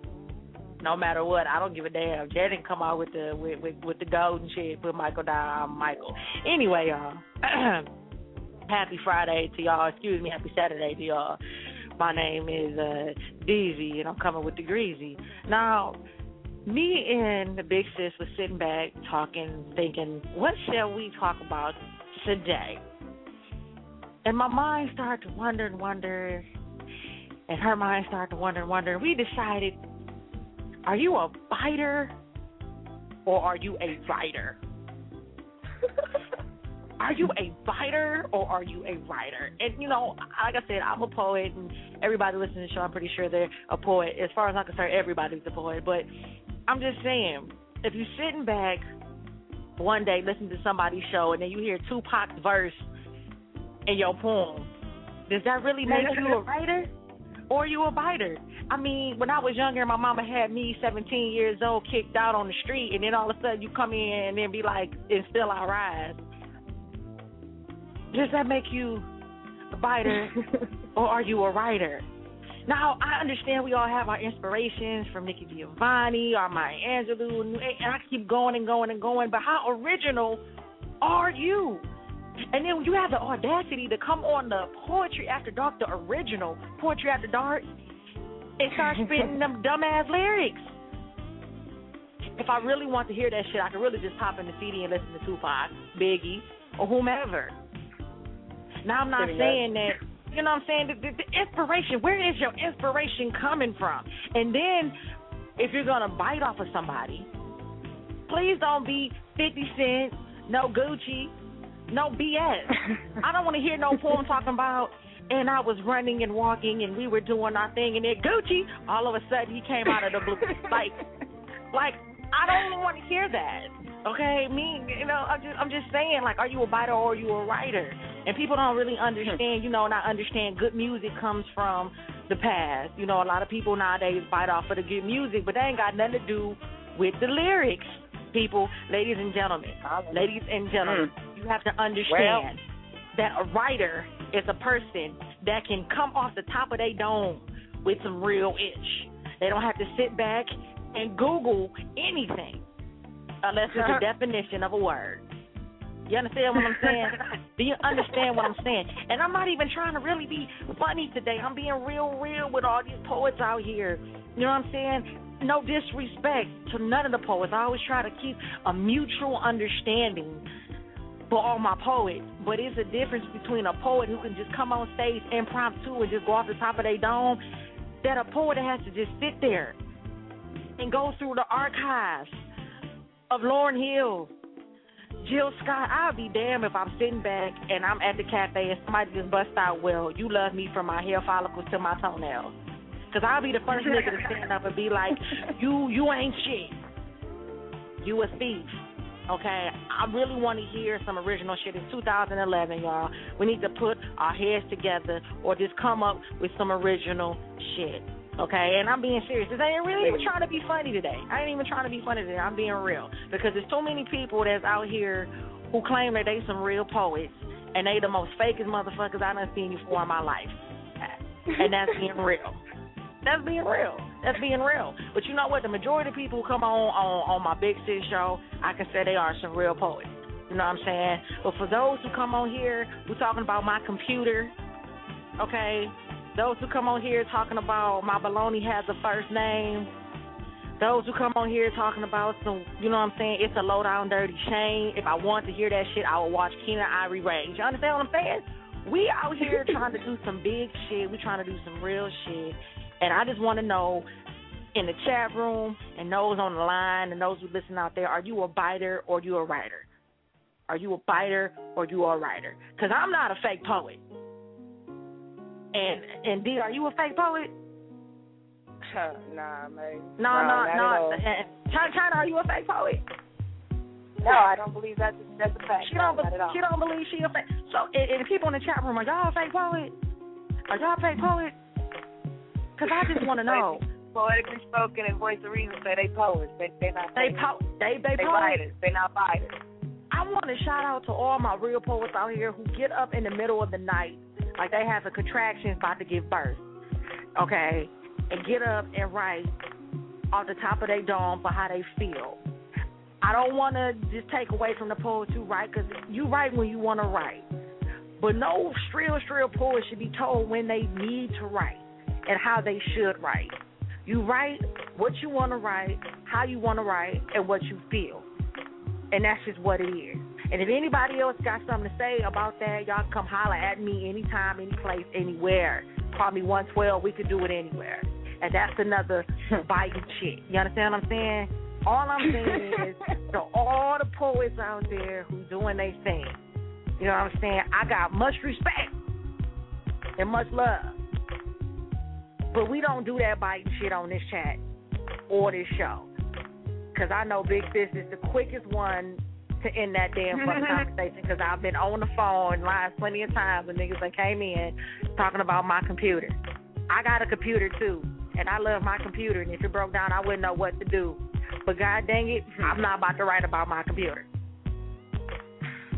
No matter what, I don't give a damn. Jay didn't come out with the with with, with the gold and shit. Put Michael down. I'm Michael. Anyway, y'all. [clears throat] happy Friday to y'all. Excuse me, happy Saturday to y'all. My name is uh Deezy and I'm coming with the greasy. Now, me and the big sis was sitting back talking, thinking, what shall we talk about today? And my mind started to wonder and wonder and her mind started to wonder and wonder. We decided, are you a biter or are you a writer? [laughs] are you a biter or are you a writer? And you know, like I said, I'm a poet, and everybody listening to the show, I'm pretty sure they're a poet. As far as I'm concerned, everybody's a poet. But I'm just saying, if you're sitting back one day listening to somebody's show, and then you hear Tupac's verse in your poem, does that really make you a writer? Or are you a biter? I mean, when I was younger, my mama had me 17 years old kicked out on the street, and then all of a sudden you come in and then be like, and still I rise. Does that make you a biter, [laughs] or are you a writer? Now I understand we all have our inspirations from Nikki Giovanni or Maya Angelou, and I keep going and going and going. But how original are you? And then you have the audacity to come on the Poetry After Dark, the original Poetry After Dark, and start [laughs] spitting them dumbass lyrics. If I really want to hear that shit, I can really just pop in the CD and listen to Tupac, Biggie, or whomever. Now I'm not saying that you know what I'm saying? The, the, the inspiration, where is your inspiration coming from? And then if you're gonna bite off of somebody, please don't be fifty cent, no Gucci, no BS. [laughs] I don't wanna hear no poem talking about and I was running and walking and we were doing our thing and then Gucci all of a sudden he came out of the blue [laughs] like like I don't even want to hear that. Okay, me, you know, I'm just, I'm just saying, like, are you a biter or are you a writer? And people don't really hmm. understand, you know, and I understand good music comes from the past. You know, a lot of people nowadays bite off of the good music, but they ain't got nothing to do with the lyrics. People, ladies and gentlemen, ladies and gentlemen, hmm. you have to understand that a writer is a person that can come off the top of their dome with some real itch. They don't have to sit back and Google anything unless it's a [laughs] definition of a word. You understand what I'm saying? [laughs] Do you understand what I'm saying? And I'm not even trying to really be funny today. I'm being real, real with all these poets out here. You know what I'm saying? No disrespect to none of the poets. I always try to keep a mutual understanding for all my poets. But it's a difference between a poet who can just come on stage impromptu and just go off the top of their dome, that a poet that has to just sit there and go through the archives of Lauryn Hill, Jill Scott. I'll be damned if I'm sitting back and I'm at the cafe and somebody just bust out, well, you love me from my hair follicles to my toenails. Because I'll be the first nigga to stand up and be like, you you ain't shit. You a thief. Okay, I really want to hear some original shit. It's 2011, y'all. We need to put our heads together or just come up with some original shit. Okay, and I'm being serious. I ain't really even trying to be funny today. I ain't even trying to be funny today. I'm being real because there's so many people that's out here who claim that they some real poets and they the most fakest motherfuckers I done seen before in my life, and that's being real. [laughs] That's being real. That's being real. But you know what? The majority of people who come on on on my Big Sis show, I can say they are some real poets. You know what I'm saying? But for those who come on here, we're talking about my computer. Okay, those who come on here talking about my baloney has a first name. Those who come on here talking about some, you know what I'm saying? It's a low down dirty shame. If I want to hear that shit, I will watch Keenen Ivory Wayans. You understand what I'm saying? We out here [laughs] trying to do some big shit. We trying to do some real shit. And I just want to know in the chat room and those on the line and those who listen out there, are you a biter or you a writer? Are you a biter or you a writer? Because I'm not a fake poet. And and D, are you a fake poet? [laughs] nah, man. No, no, no. [laughs] Chyna, are you a fake poet? No, I don't believe that's that's a fact. She don't. at all. She don't believe she a fake. So, and, and people in the chat room, are y'all a fake poet? Are y'all a fake poet? Because I just want [laughs] to know. Poetically spoken and voice of reason say they poets. They they not They poets. po- they they, they poets. They not fighters. I want to shout out to all my real poets out here who get up in the middle of the night, like they have a contraction about to give birth, okay, and get up and write off the top of their dome for how they feel. I don't want to just take away from the poets who write, because you write when you want to write. But no shrill, shrill poet should be told when they need to write and how they should write. You write what you want to write, how you want to write, and what you feel. And that's just what it is. And if anybody else got something to say about that, y'all come holler at me anytime, any place, anywhere. Call me 112. We could do it anywhere. And that's another [laughs] biting shit. You understand what I'm saying? All I'm saying is [laughs] to all the poets out there who doing their thing, you know what I'm saying? I got much respect and much love. But we don't do that biting shit on this chat or this show. Because I know Big Sis is the quickest one to end that damn fucking [laughs] conversation because I've been on the phone lines plenty of times when niggas that came in talking about my computer. I got a computer too, and I love my computer, and if it broke down, I wouldn't know what to do. But god dang it, I'm not about to write about my computer.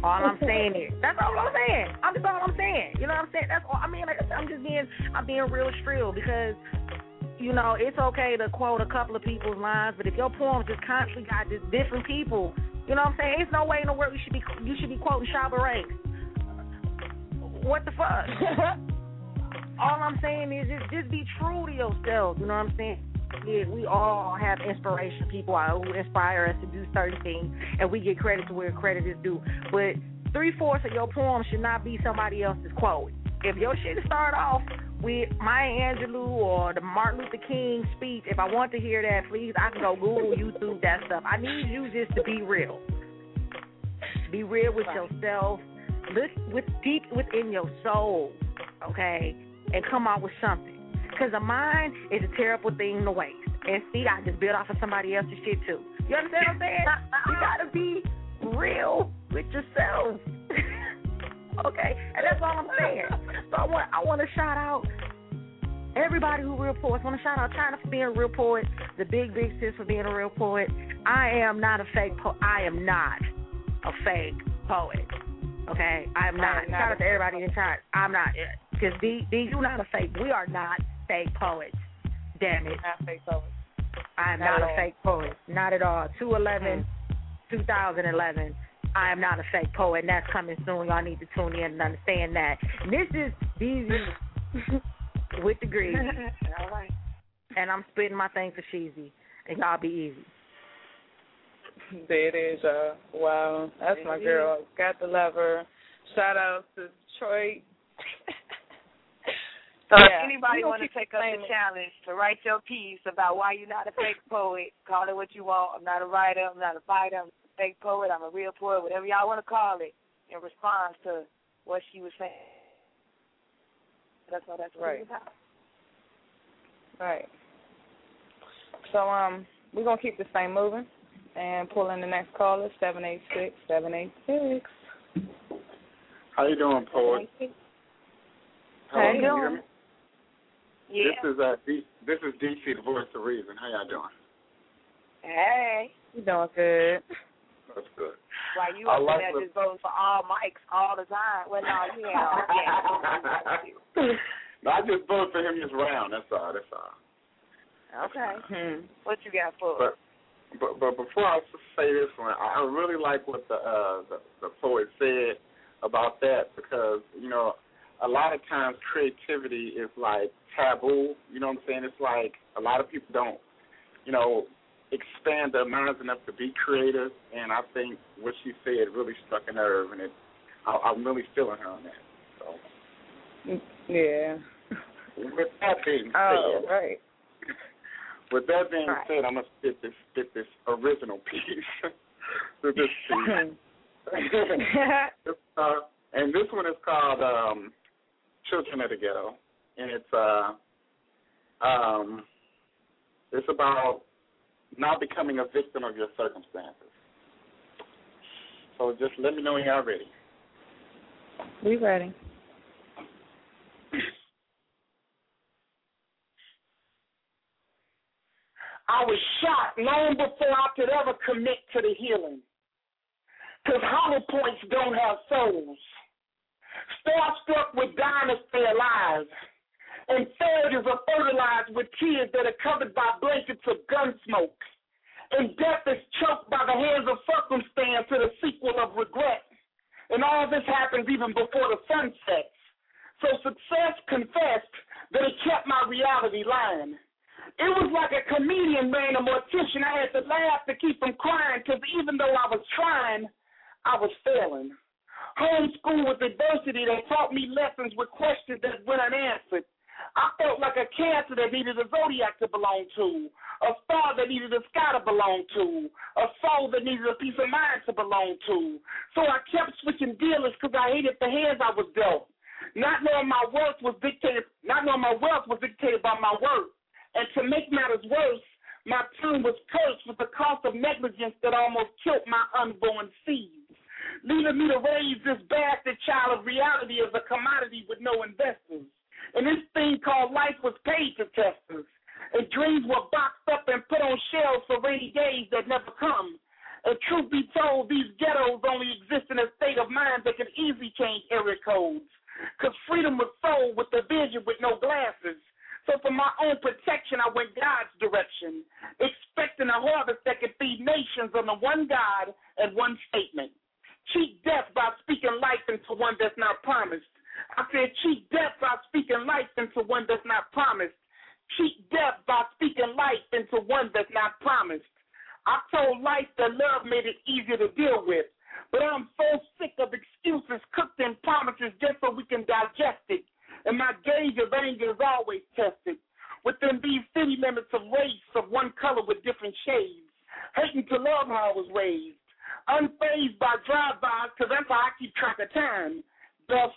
All I'm saying is that's all I'm saying. I'm just all I'm saying. You know what I'm saying? That's all. I mean, like I said, I'm just being I'm being real shrill because you know it's okay to quote a couple of people's lines, but if your poems just constantly got just different people, you know what I'm saying? There's no way in the world you should be you should be quoting Shabba Ranks. What the fuck? [laughs] all I'm saying is just just be true to yourself. You know what I'm saying? Yeah, we all have inspiration. People who inspire us to do certain things, and we get credit to where credit is due. But three fourths of your poem should not be somebody else's quote. If your shit start off with Maya Angelou or the Martin Luther King speech, if I want to hear that, please, I can go Google, YouTube, that stuff. I need you just to be real. Be real with yourself. Look with deep within your soul, okay, and come out with something. Because a mind is a terrible thing to waste. And see, I just built off of somebody else's shit too. You understand what I'm saying? [laughs] you gotta be real with yourself. [laughs] okay, and that's all I'm saying. So I want I want to shout out everybody who real poets. I want to shout out Chyna for being a real poet, the Big Big Sis for being a real poet. I am not a fake poet. I am not a fake poet. Okay, I am not. I am not shout out to everybody in chat. I'm not. Because D, D, you not a fake. We are not fake poets. Damn it. Not fake poets. I am Not not, a all. fake poet. Not at all. Mm. 211, 2011. I am not a fake poet, and that's coming soon. Y'all need to tune in and understand that. And this is Beezy [laughs] with degrees, All right. and I'm spitting my thing for Sheezy, and y'all be easy. There it is, y'all. Wow. That's my girl. Got the lever. Shout out to Detroit. So Yeah. if anybody want to take up the it. challenge to write your piece about why you're not a fake poet, call it what you want. I'm not a writer. I'm not a fighter. I'm a fake poet. I'm a real poet. Whatever y'all want to call it, in response to what she was saying. That's all that's what Right. it's about. Right. So um, we're gonna keep this thing moving and pull in the next caller, seven eight six, seven eight six. How you doing, poet? How you doing? Yeah. This is uh, D- this is DC, the voice of reason. How y'all doing? Hey. You doing good? That's good. Why you I up like there what- just voting for all mics all the time? Well, no, you ain't all. [laughs] Yeah. [laughs] no, I just voted for him this round. That's all. That's all. Okay. Hmm. What you got for? But but but before I say this one, I I really like what the uh the, the poet said about that because you know a lot of times creativity is like taboo. You know what I'm saying? It's like a lot of people don't you know expand their minds enough to be creative, and I think what she said really struck a nerve, and it I, I'm really feeling her on that. So Yeah. with that being Oh, said. right. [laughs] With that being Right. said, I'm gonna spit this spit this original piece. [laughs] this piece. [laughs] Uh, and this one is called um, "Children of the Ghetto," and it's uh, um, it's about not becoming a victim of your circumstances. So just let me know when y'all ready. We ready. I was shot long before I could ever commit to the healing. Because hollow points don't have souls. Starstruck with diamonds stay alive. And soldiers are fertilized with tears that are covered by blankets of gun smoke. And death is choked by the hands of circumstance to the sequel of regret. And all this happens even before the sun sets. So success confessed that it kept my reality lying. It was like a comedian ran a mortician. I had to laugh to keep from crying because even though I was trying, I was failing. Homeschool with adversity that taught me lessons with questions that went unanswered. I felt like a cancer that needed a zodiac to belong to, a star that needed a sky to belong to, a soul that needed a peace of mind to belong to. So I kept switching dealers because I hated the hands I was dealt. Not knowing my worth was dictated, not knowing my wealth was dictated by my worth. And to make matters worse, my tongue was cursed with the cost of negligence that almost killed my unborn seeds, leaving me to raise this bastard child of reality as a commodity with no investors. And this thing called life was paid to testers. And dreams were boxed up and put on shelves for rainy days that never come. And truth be told, these ghettos only exist in a state of mind that can easily change area codes. Because freedom was sold with the vision with no glasses. So for my own protection, I went God's direction, expecting a harvest that could feed nations under one God and one statement. Cheat death by speaking life into one that's not promised. I said cheat death by speaking life into one that's not promised. Cheat death by speaking life into one that's not promised. I told life that love made it easier to deal with. But I'm so sick of excuses cooked in promises just so we can digest it. And my gauge of anger is always tested. Within these city limits of race of one color with different shades. Hating to love how I was raised. Unfazed by drive-bys, because that's how I keep track of time. Thus,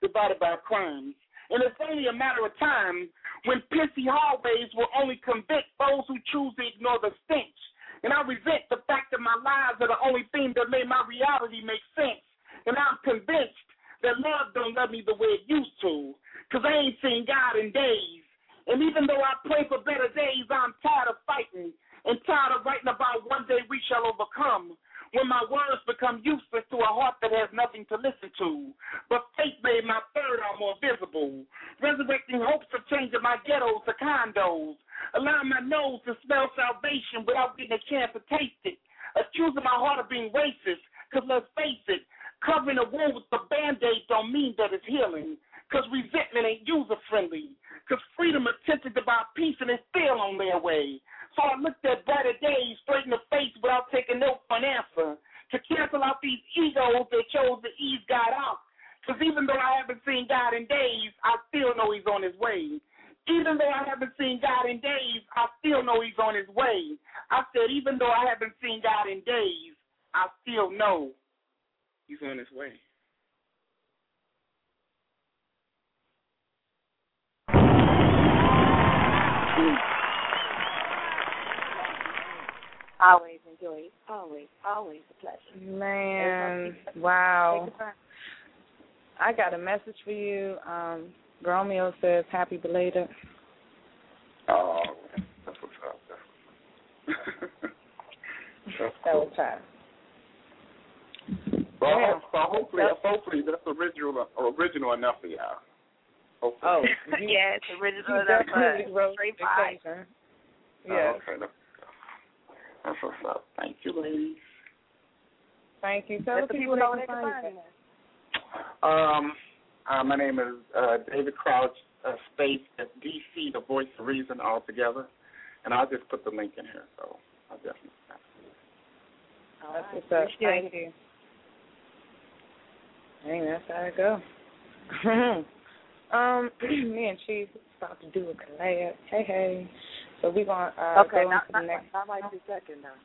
divided by crimes. And it's only a matter of time when pissy hallways will only convict those who choose to ignore the stench. And I resent the fact that my lies are the only thing that made my reality make sense. And I'm convinced that love don't love me the way it used to. Cause I ain't seen God in days. And even though I pray for better days, I'm tired of fighting and tired of writing about one day we shall overcome. When my words become useless to a heart that has nothing to listen to. But faith made my third eye more visible. Resurrecting hopes of changing my ghettos to condos. Allowing my nose to smell salvation without getting a chance to taste it. Accusing my heart of being racist. Cause let's face it, covering a wound with the band-aid don't mean that it's healing. Cause resentment ain't user friendly. Cause freedom attempted to buy peace and it's still on their way. So I looked at brighter days straight in the face without taking no for an answer. To cancel out these egos that chose to ease God out. Because even though I haven't seen God in days, I still know He's on His way. Even though I haven't seen God in days, I still know He's on His way. I said, even though I haven't seen God in days, I still know He's on His way. Always enjoy it. Always, always a pleasure. Man, wow. I got a message for you. Um, Romeo says happy belated. Oh, that's what's up. That's, that's That was time. Well, Yeah. so hopefully, hopefully that's original, original enough for y'all. Hopefully. Oh, [laughs] yeah, it's original enough for definitely wrote straight five. occasion. Oh, Yes. okay. That's, that's what's up. Thank you, ladies. Thank you. Tell Let the the people people they can find can you. Um, uh, my name is uh, David Crouch, uh, space at DC, the voice of reason altogether. And I'll just put the link in here, so I'll definitely. That's what's up. Thank you. Hey, that's how it go. [laughs] um, [clears throat] me and Chief about to do a collab. Hey, hey. So we gonna uh, okay, go now, into the next. that might be second now.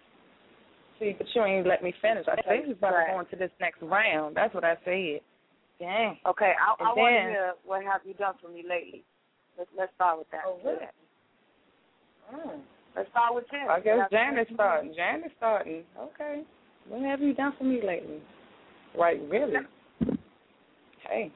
See, but you ain't let me finish. I said we was about to Right. go into this next round. That's what I said. Dang. Okay, I, I want to hear what have you done for me lately. Let's let's start with that. Oh, really? Mm. Let's start with Jen. I guess What have you Janet's done starting. Janet's starting. Okay. What have you done for me lately? Right, really? Hey.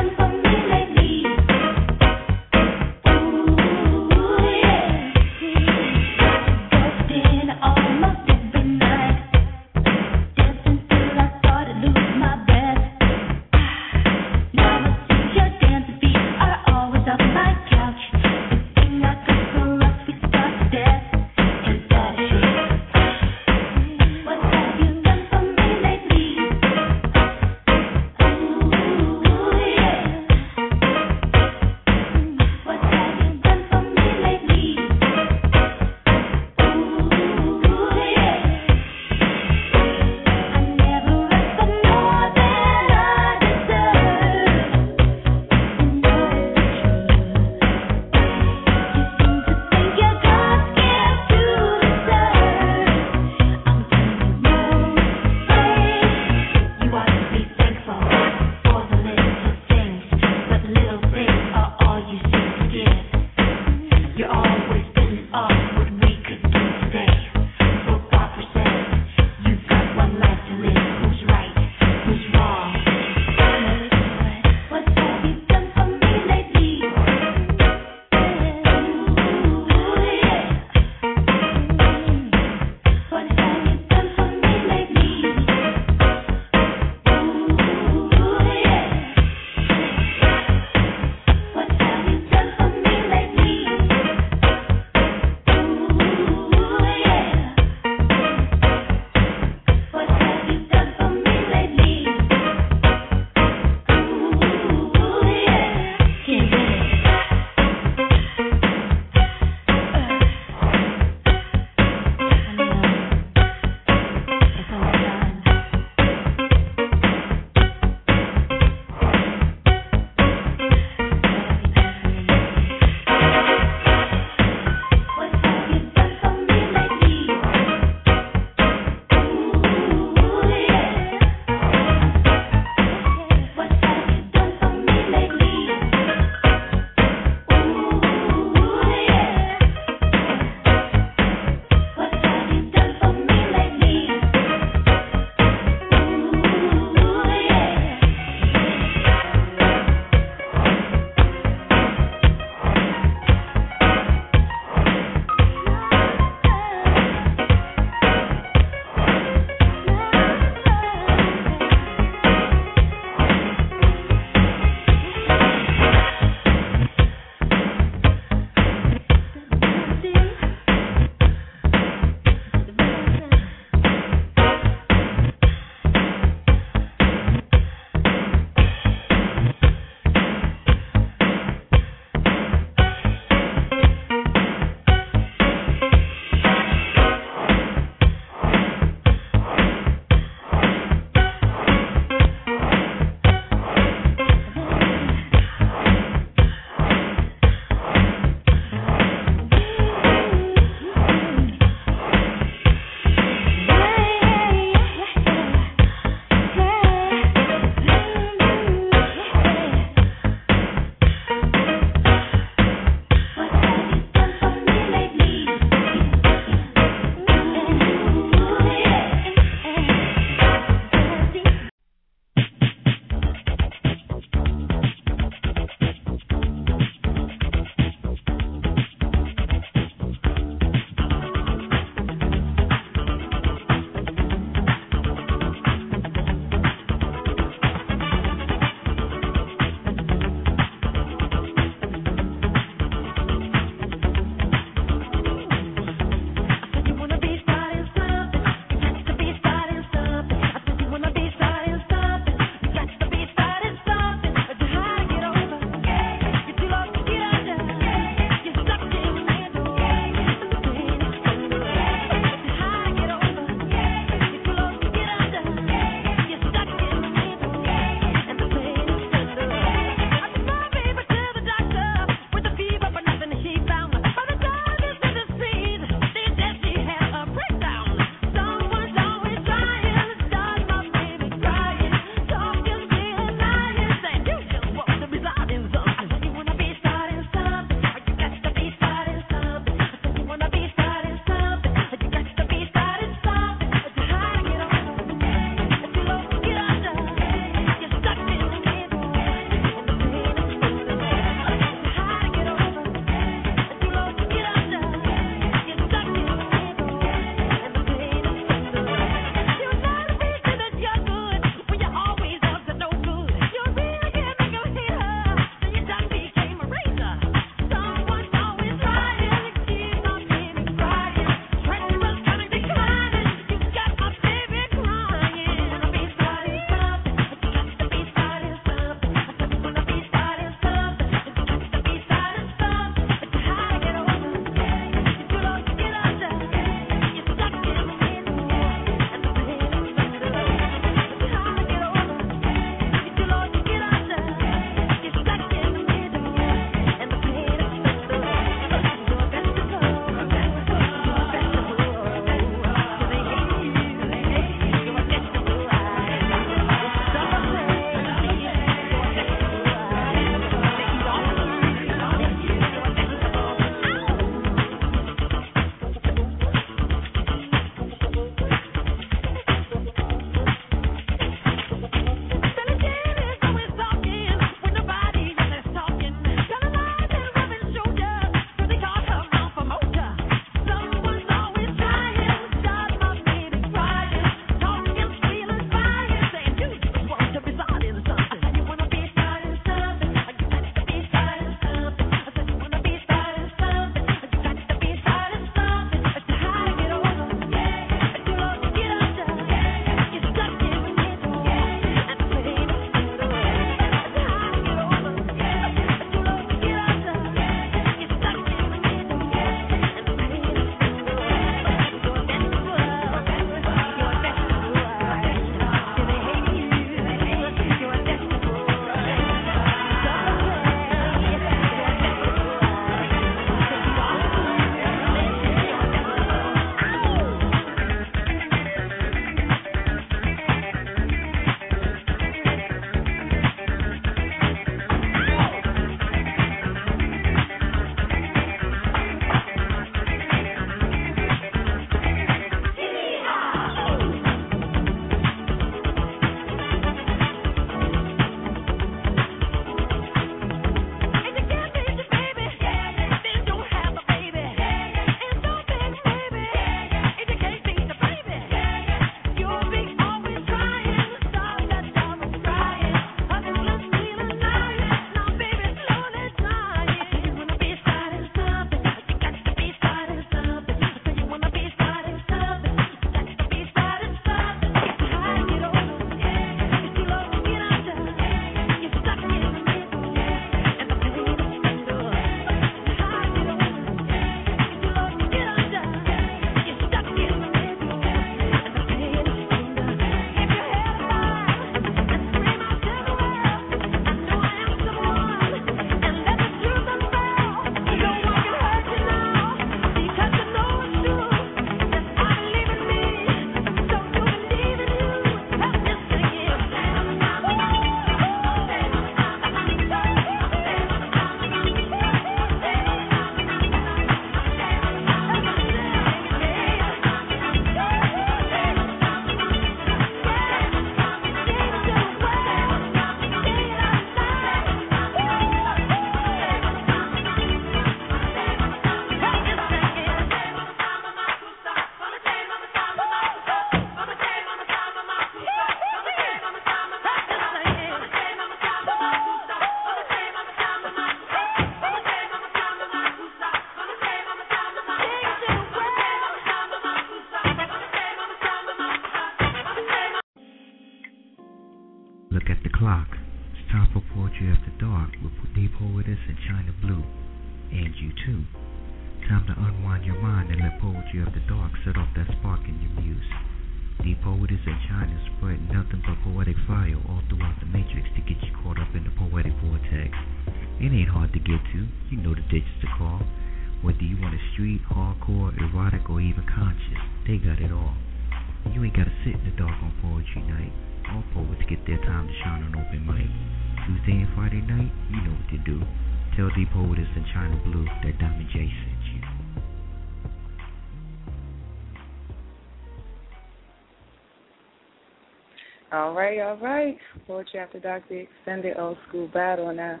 Right, all right. Poetry After Dark, the extended old school battle. Now,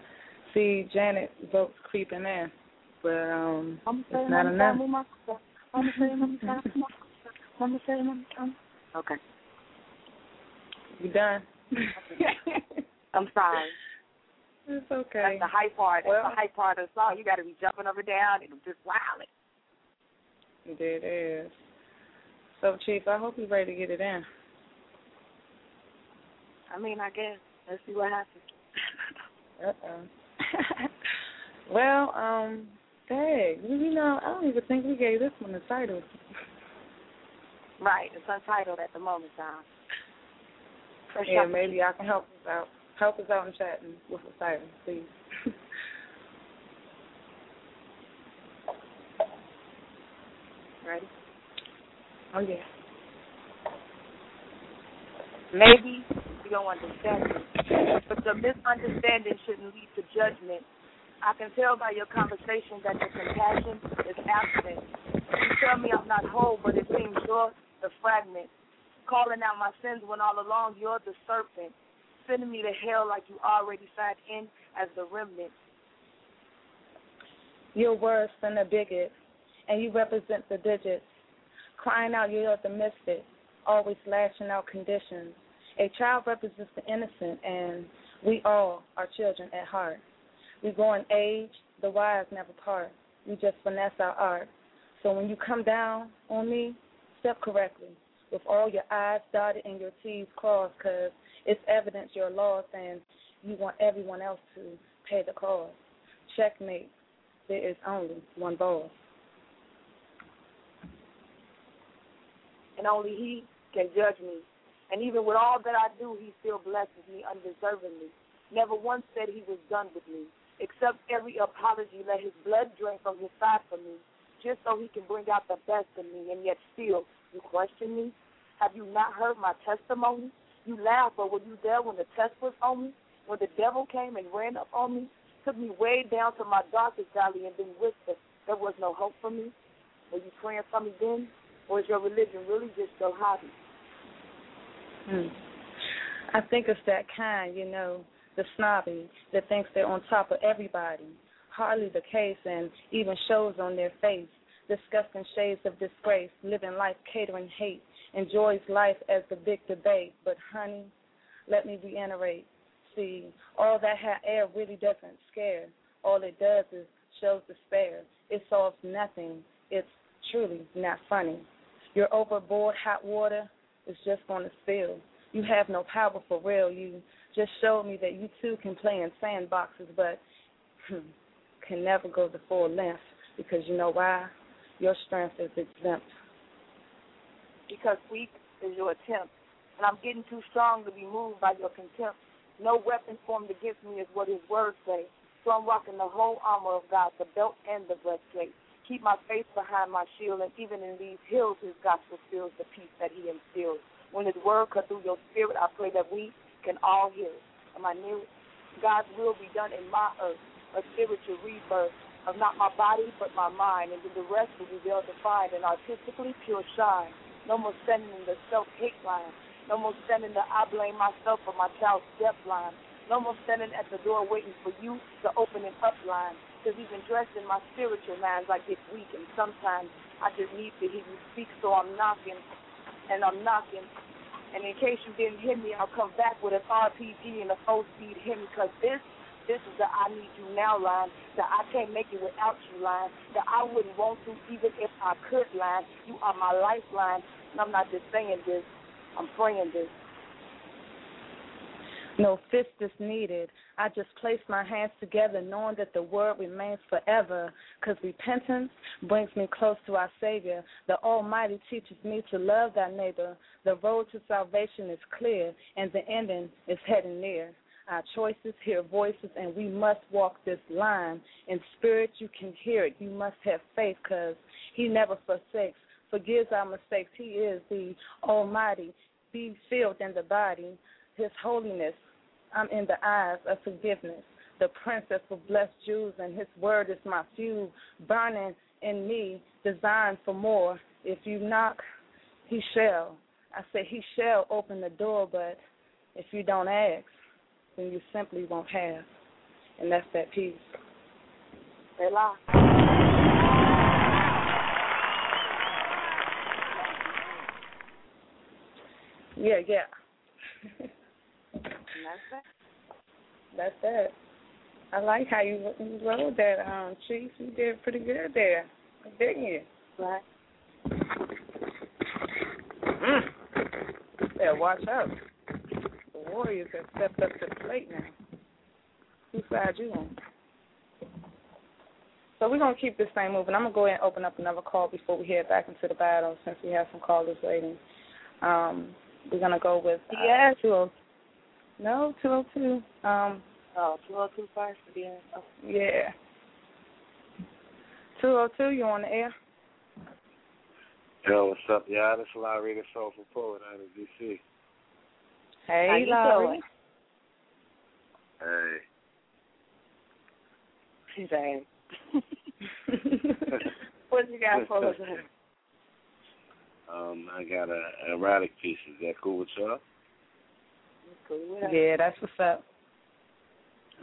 see, Janet votes creeping in, but um, I'm it's saying not I'm enough. saying I'm saying I'm saying I'm saying I'm Okay. You done? [laughs] I'm sorry. It's okay. That's the high part. That's Well- the high part of the song. You got to be jumping up and down and just wilding. It is. So, Chief, I hope you're ready to get it in. I mean, I guess. Let's see what happens. [laughs] Uh-oh. [laughs] well, um, dang, you know, I don't even think we gave this one a title. Right. It's untitled at the moment, Tom. Fresh Yeah, maybe I can help us out. Help us out in chatting with a title, please. [laughs] Ready? oh yeah. Maybe you don't understand me, but the misunderstanding shouldn't lead to judgment. I can tell by your conversation that your compassion is absent. You tell me I'm not whole, but it seems you're the fragment. Calling out my sins when all along you're the serpent. Sending me to hell like you already signed in as the remnant. You're worse than a bigot, and you represent the digits. Crying out, you're the misfit, always lashing out conditions. A child represents the innocent, and we all are children at heart. We grow in age, the wise never part. We just finesse our art. So when you come down on me, step correctly, with all your I's dotted and your T's crossed, because it's evidence you're lost and you want everyone else to pay the cost. Checkmate. There is only one boss. and only He can judge me. And even with all that I do, He still blesses me undeservingly. Never once said He was done with me. Except every apology, let His blood drain from His side for me, just so He can bring out the best in me. And yet still, you question me? Have you not heard my testimony? You laugh, but were you there when the test was on me? When the devil came and ran up on me? Took me way down to my darkest valley and then whispered, there was no hope for me? Were you praying for me then? Or is your religion really just your hobby? Hmm. I think it's that kind, you know, the snobby that thinks they're on top of everybody. Hardly the case, and even shows on their face. Disgusting shades of disgrace, living life catering hate, enjoys life as the big debate. But, honey, let me reiterate. See, all that hot air really doesn't scare. All it does is shows despair. It solves nothing. It's truly not funny. Your overboard hot water is just going to spill. You have no power for real. You just showed me that you too can play in sandboxes, but hmm, can never go the full length because you know why? Your strength is exempt. Because weak is your attempt, and I'm getting too strong to be moved by your contempt. No weapon formed against me is what his words say. So I'm rocking the whole armor of God, the belt and the breastplate. Keep my face behind my shield, and even in these hills, his gospel fills the peace that he instills. When his word cut through your spirit, I pray that we can all hear it. Am I? God's will be done in my earth, a spiritual rebirth of not my body, but my mind, and then the rest will be well defined and artistically pure shine. No more standing in the self-hate line. No more standing the I blame myself for my child's death line. No more standing at the door waiting for you to open it up line. Because even dressed in my spiritual minds like it's weak, and sometimes I just need to hear you speak, so I'm knocking, and I'm knocking. And in case you didn't hear me, I'll come back with an RPG and a four-speed hymn, because this, this is the I need you now line, the I can't make it without you line, the I wouldn't want to even if I could line. You are my lifeline, and I'm not just saying this, I'm praying this. No fist is needed. I just place my hands together, knowing that the word remains forever. Because repentance brings me close to our Savior. The Almighty teaches me to love thy neighbor. The road to salvation is clear, and the ending is heading near. Our choices hear voices, and we must walk this line. In spirit, you can hear it. You must have faith, because He never forsakes, forgives our mistakes. He is the Almighty. Be filled in the body. His holiness I'm in the eyes of forgiveness. The princess of blessed Jews, and his word is my fuel, burning in me, designed for more. If you knock, he shall. I say he shall open the door, but if you don't ask, then you simply won't have. And that's that peace. They lie. Yeah, yeah. [laughs] That's it. That's that. I like how you you wrote that, um, Chief. You did pretty good there, didn't you? Right. Mm. Yeah, watch out. The Warriors have stepped up to the plate now. Whose side you on? So we're gonna keep this thing moving. I'm gonna go ahead and open up another call before we head back into the battle, since we have some callers waiting. Um, we're gonna go with uh, Yes. No two oh two. Um, Oh, 202 first, yeah. Oh, yeah. Two oh two. You on the air? Yo, what's up, y'all? This is Larry, the Soulful Poet out of D.C. Hey, How you Larry. doing? Hey. She's saying. [laughs] what you got for us? [laughs] Um, I got a erotic piece. Is that cool with y'all? Yeah, that's what's up.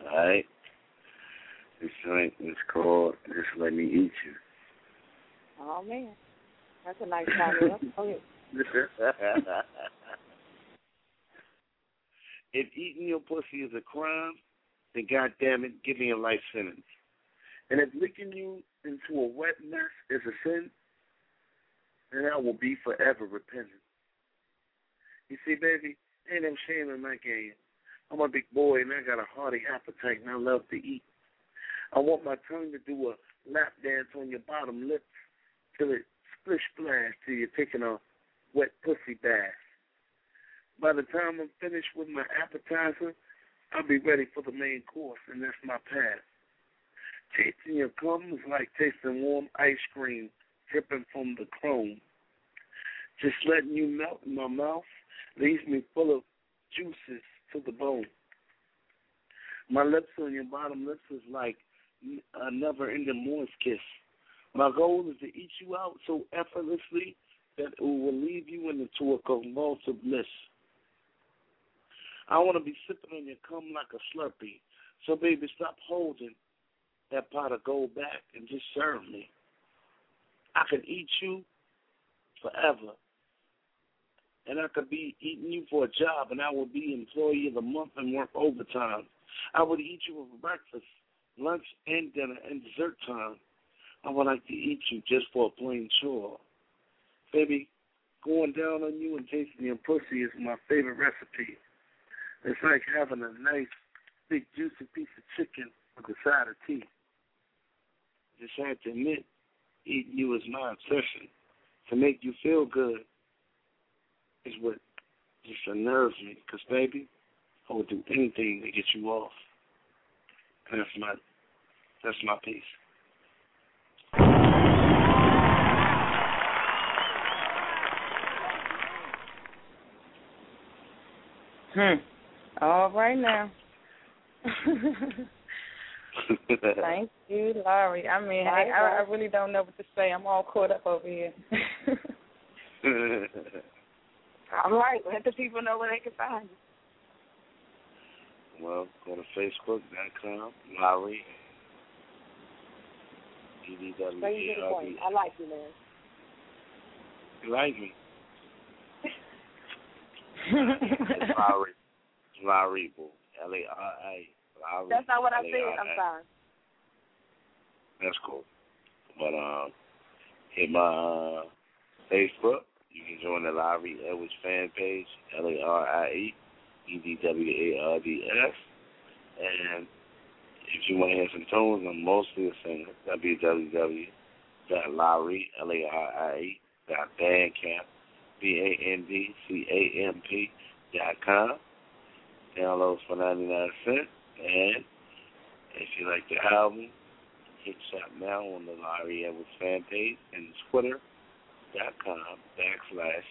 All right. This joint is called Just Let Me Eat You. Oh man, that's a nice title. Go ahead. [laughs] [laughs] if eating your pussy is a crime, then goddamn it, give me a life sentence. And if licking you into a wet mess is a sin, then I will be forever repentant. You see, baby, ain't no shame in my game. I'm a big boy and I got a hearty appetite and I love to eat. I want my tongue to do a lap dance on your bottom lip till it splish splash till you're taking a wet pussy bath. By the time I'm finished with my appetizer, I'll be ready for the main course, and that's my path. Tasting your cum is like tasting warm ice cream dripping from the chrome. Just letting you melt in my mouth leaves me full of juices to the bone. My lips on your bottom lips is like a never-ending moist kiss. My goal is to eat you out so effortlessly that it will leave you into a convulsive bliss. I want to be sipping on your cum like a Slurpee. So, baby, stop holding that pot of gold back and just serve me. I can eat you forever. And I could be eating you for a job, and I will be employee of the month and work overtime. I would eat you for breakfast, lunch, and dinner, and dessert time. I would like to eat you just for a plain chore. Baby, going down on you and tasting your pussy is my favorite recipe. It's like having a nice, big, juicy piece of chicken with a side of tea. Just have to admit, eating you is my obsession. To make you feel good is what just unnerves me. Because, baby, I would do anything to get you off. And that's my, that's my piece. Hmm. All right now. [laughs] Thank you, Larie. I mean, I, I really don't know what to say. I'm all caught up over here. [laughs] All right, let the people know where they can find you. well, go to Facebook.com, Larry. Where you get the point? I like you, man. You like me? [laughs] it's Larry. Larry, boo. Larry. That's not what I said. I'm sorry. That's cool. But um, hit my uh, Facebook. You can join the Larie Edwards fan page, L A R I E. E D W A R D S. And if you want to hear some tones, I'm mostly a singer. www.Larie, L-A-R-I-E, dot Bandcamp, B-A-N-D-C-A-M-P dot com. Downloads for 99 cents. And if you like the album, hit shop now on the Larie Edwards fan page and Twitter dot com backslash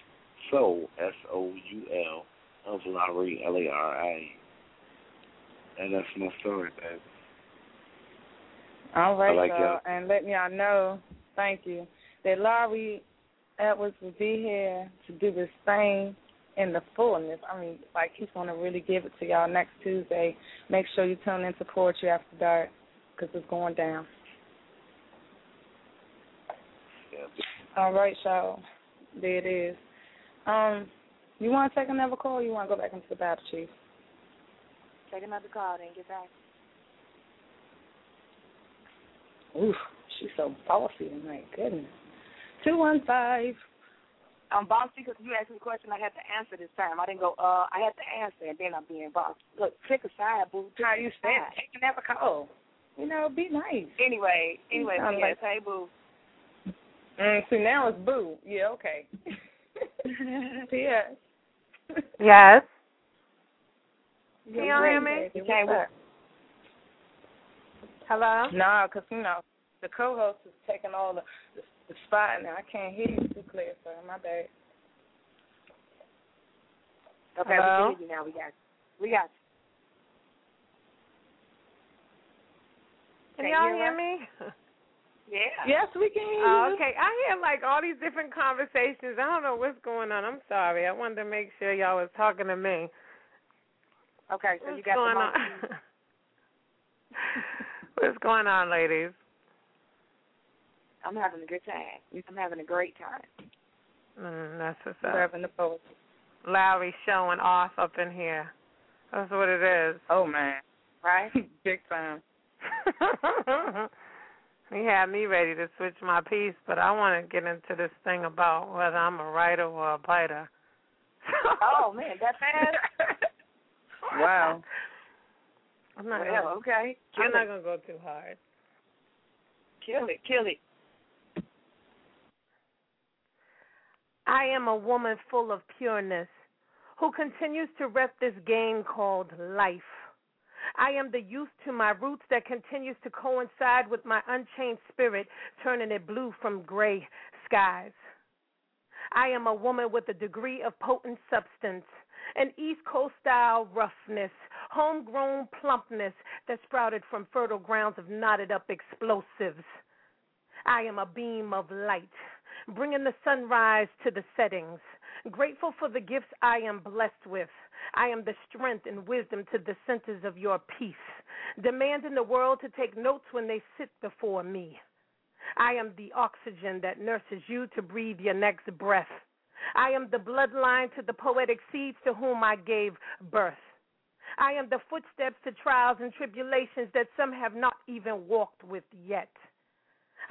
soul S O U L of Larry L A R I E. And that's my story, baby. All right, like y'all, and let y'all know, thank you, that Larie Edwards will be here to do this thing in the fullness. I mean, like he's going to really give it to y'all next Tuesday. Make sure you tune into Poetry After Dark because it's going down. All right, y'all. There it is. Um, you want to take another call? Or you want to go back into the battle, Chief? Take another call, then get back. Oof, she's so bossy tonight. Goodness. Two one five. I'm bossy because you asked me a question I had to answer this time. I didn't go, uh, I had to answer, and then I'm being bossy. Look, pick a side, boo. How you said, take another call. You know, be nice. Anyway, anyway, yes, like- hey, boo. Mm, see, now it's boo. Yeah, okay. [laughs] [laughs] yes. Yes. Can y'all hear me? Hello? No, because, you know, the co-host is taking all the, the, the spot now. I can't hear you too clear, sir. My bad. Okay, Hello? we can hear you now. We got you. We got Can Can y'all hear hear me? [laughs] you. Yeah. Yes, we can hear Oh, you. okay. I hear like all these different conversations. I don't know what's going on. I'm sorry. I wanted to make sure y'all was talking to me. Okay, so What's you got going the on? [laughs] what's going on, ladies? I'm having a good time. I'm having a great time. Mm, that's what's We're up. having the poetry. Lowry showing off up in here. That's what it is. Oh, man. Right? [laughs] Big time. [laughs] he had me ready to switch my piece, but I want to get into this thing about whether I'm a writer or a biter. [laughs] oh man, that fast? Wow. I'm not well, gonna, okay. Kill I'm not gonna go too hard. Kill it. Kill it. I am a woman full of pureness who continues to rep this game called life. I am the youth to my roots that continues to coincide with my unchained spirit, turning it blue from gray skies. I am a woman with a degree of potent substance, an East Coast style roughness, homegrown plumpness that sprouted from fertile grounds of knotted up explosives. I am a beam of light, bringing the sunrise to the settings. Grateful for the gifts I am blessed with. I am the strength and wisdom to the centers of your peace, demanding the world to take notes when they sit before me. I am the oxygen that nurses you to breathe your next breath. I am the bloodline to the poetic seeds to whom I gave birth. I am the footsteps to trials and tribulations that some have not even walked with yet.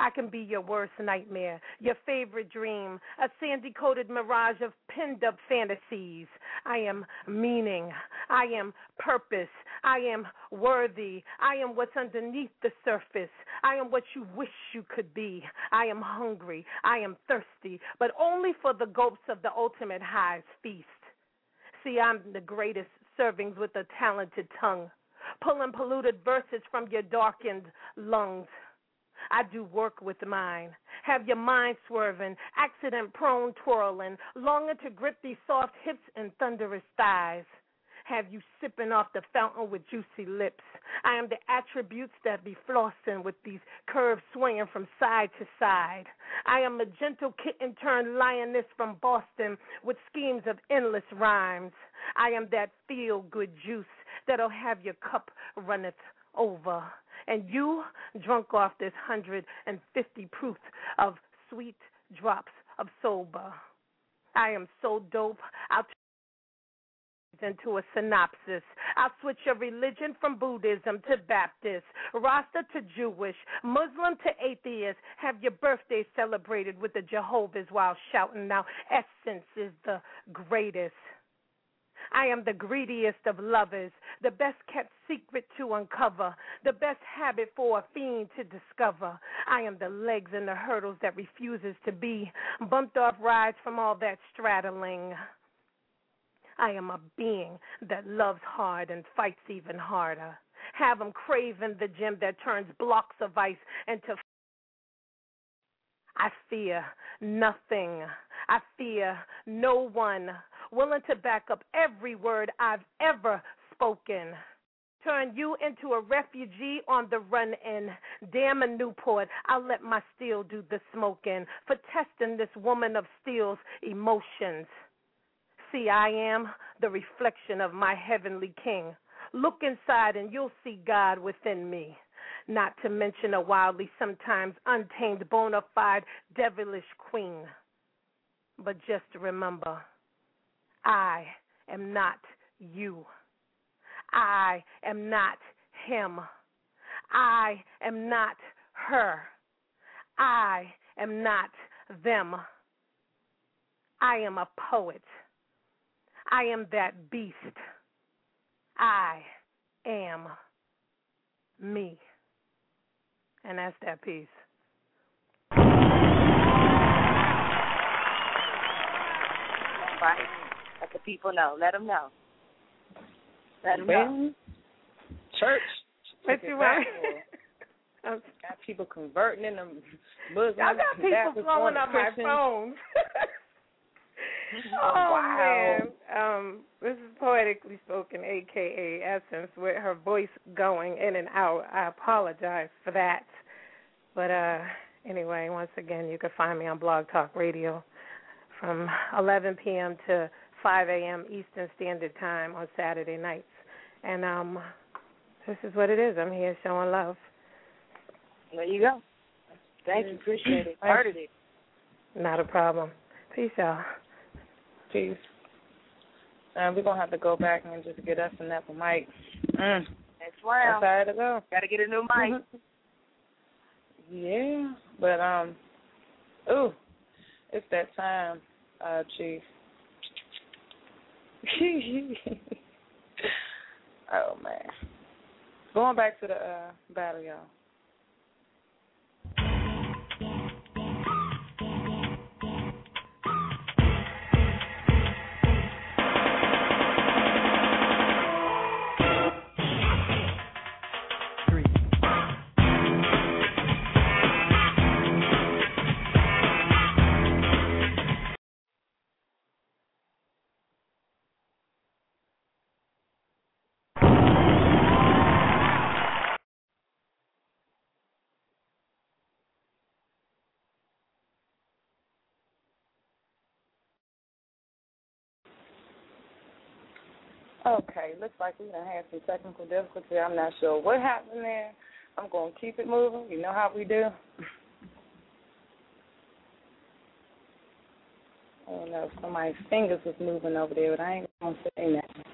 I can be your worst nightmare, your favorite dream, a sandy coated mirage of pinned up fantasies. I am meaning. I am purpose. I am worthy. I am what's underneath the surface. I am what you wish you could be. I am hungry. I am thirsty, but only for the gulps of the ultimate highs feast. See, I'm the greatest servings with a talented tongue, pulling polluted verses from your darkened lungs. I do work with mine. Have your mind swerving, accident prone twirling, longing to grip these soft hips and thunderous thighs. Have you sipping off the fountain with juicy lips. I am the attributes that be flossing with these curves swinging from side to side. I am a gentle kitten turned lioness from Boston with schemes of endless rhymes. I am that feel good juice that'll have your cup runneth over and you drunk off this 150 proof of sweet drops of sober. I am so dope. I'll turn into a synopsis. I'll switch your religion from Buddhism to Baptist, Rasta to Jewish, Muslim to atheist. Have your birthday celebrated with the Jehovah's while shouting now essence is the greatest. I am the greediest of lovers, the best kept secret to uncover, the best habit for a fiend to discover. I am the legs and the hurdles that refuses to be, bumped off rides from all that straddling. I am a being that loves hard and fights even harder. Have them craving the gem that turns blocks of ice into. I fear nothing. I fear no one. Willing to back up every word I've ever spoken. Turn you into a refugee on the run in. Damn a Newport, I'll let my steel do the smoking for testing this woman of steel's emotions. See, I am the reflection of my heavenly king. Look inside and you'll see God within me. Not to mention a wildly, sometimes untamed, bona fide, devilish queen. But just remember, I am not you. I am not him. I am not her. I am not them. I am a poet. I am that beast. I am me. And that's that piece. Right. Let the people know. Let them know. Let them Well, know. Church. What Check you want? [laughs] Got people converting in them Muslims. Y'all got people Baptists, blowing up my Christians. phone. [laughs] oh wow. man, um, this is poetically spoken, aka Essence, with her voice going in and out. I apologize for that, but uh, anyway, once again, you can find me on Blog Talk Radio from 11 p.m. to 5 a.m. Eastern Standard Time on Saturday nights, and um, this is what it is. I'm here showing love. There you go. Thank you. Appreciate it. Heard it. Not a problem. Peace out. Peace. Uh, we're gonna have to go back and just get us and that for Mike. Mm. Next round. That's how to go. Got to get a new mic. Yeah, but um, ooh, it's that time, uh, Chief. [laughs] oh man, going back to the uh, battle, y'all. Okay, looks like we done had some technical difficulty. I'm not sure what happened there. I'm gonna keep it moving. You know how we do. I don't know if somebody's fingers was moving over there, but I ain't gonna say that.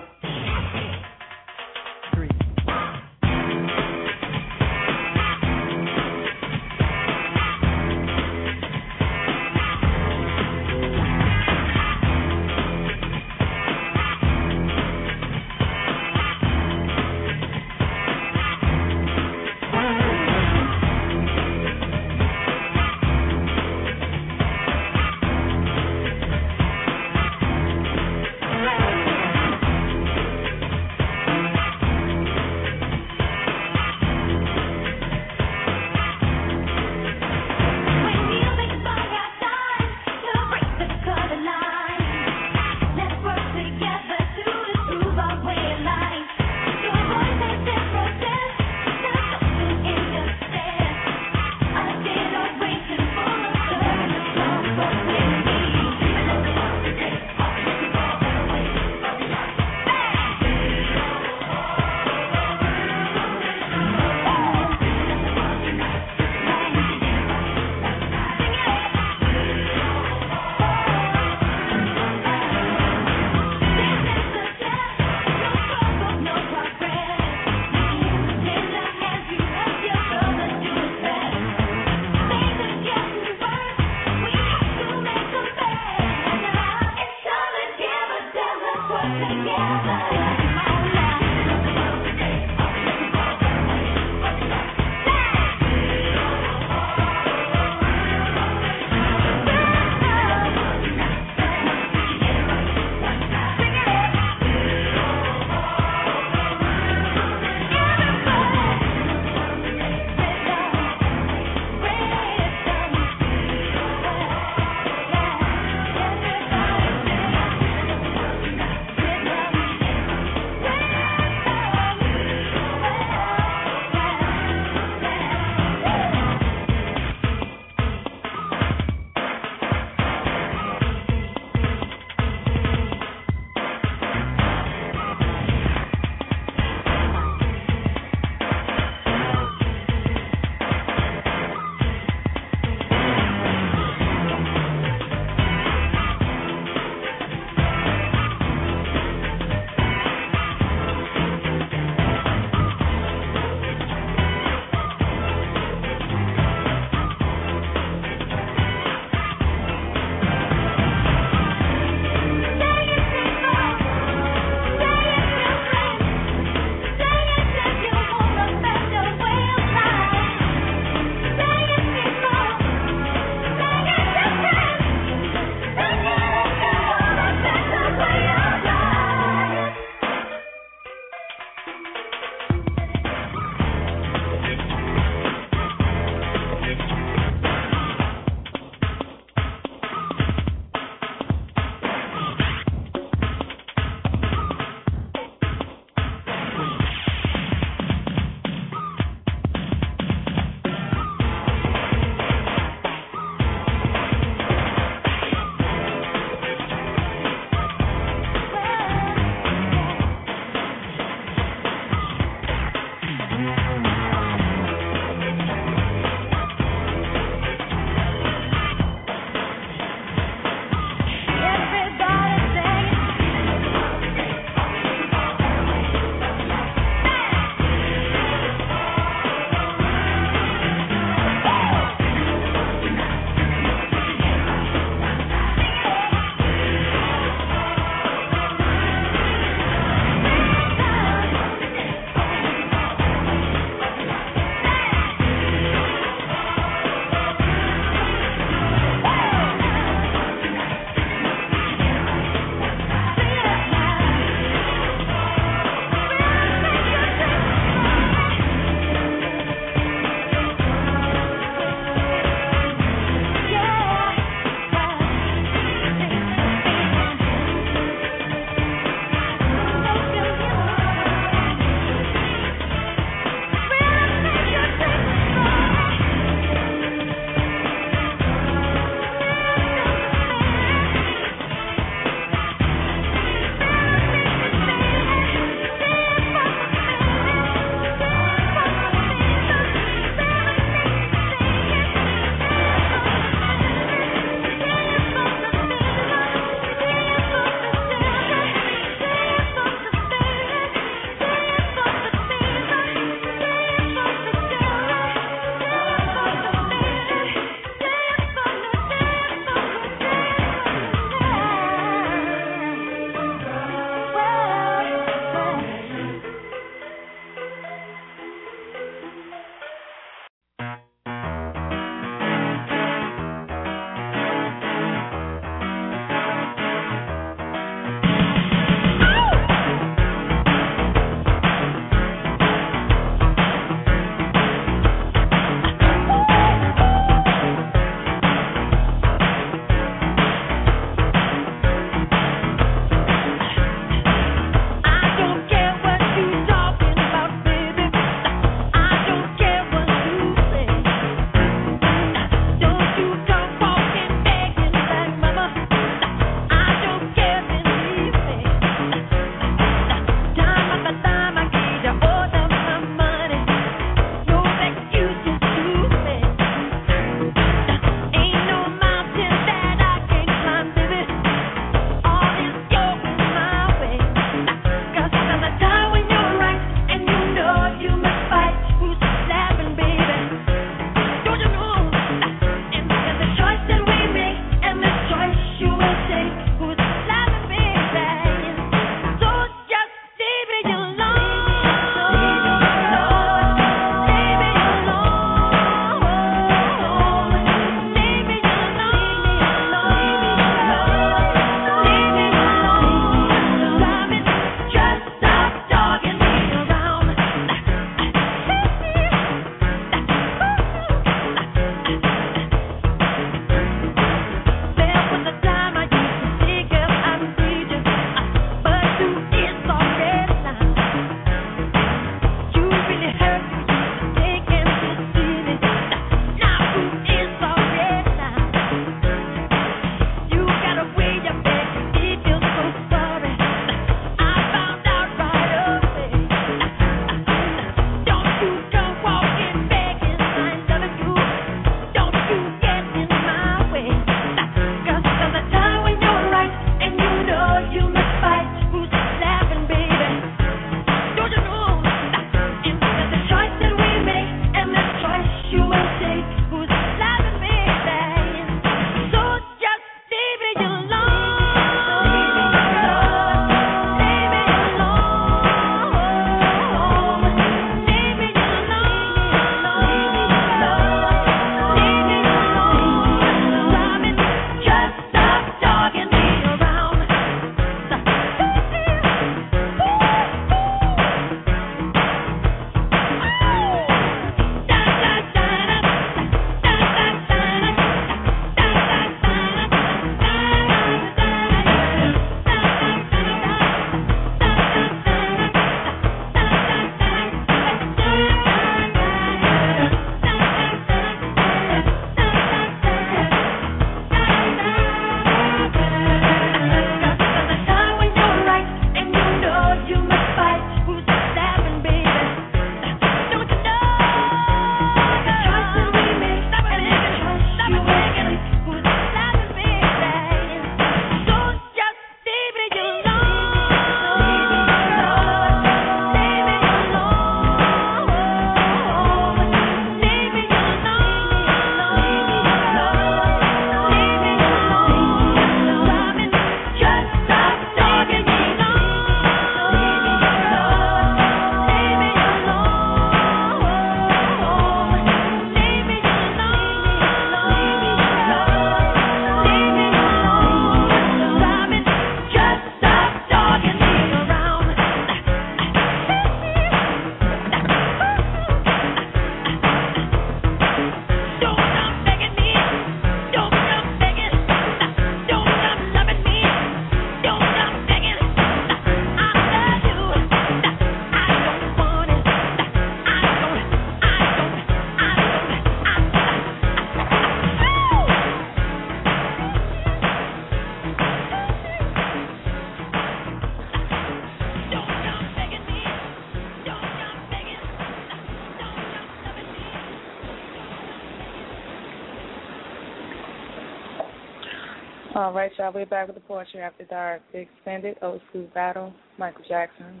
All right, y'all. We're back with the Poetry After Dark, the extended old school battle. Michael Jackson,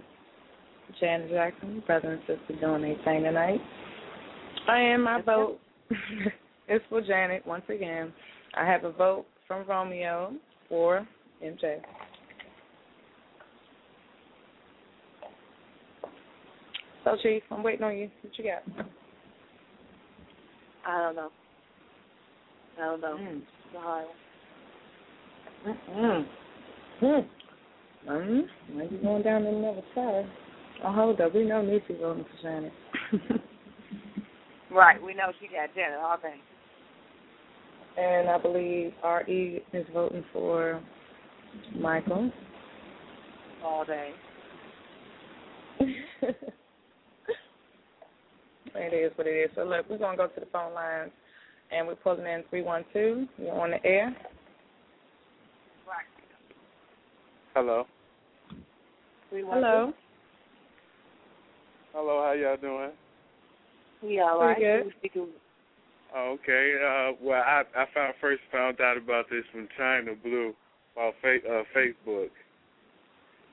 Janet Jackson, brother and sister doing their thing tonight. I am my vote [laughs] is for Janet once again. I have a vote from Romeo for MJ. So, Chief, I'm waiting on you. What you got? I don't know. I don't know. Mm. It's a hard one. Mm. Mm. Um, might be going down to another side. Oh, hold up. We know Nisi voting for Janet. Right, we know she got Janet all day. and I believe R.E. is voting for Michael. All day. [laughs] It is what it is. So look, we're gonna go to the phone lines, and we're pulling in three one two. You're on the air. Hello. Hello. Hello, how y'all doing? We all right. Pretty good. We speaking Oh, okay. Uh, well, I I found first found out about this from Chyna Blue about fa- uh, Facebook.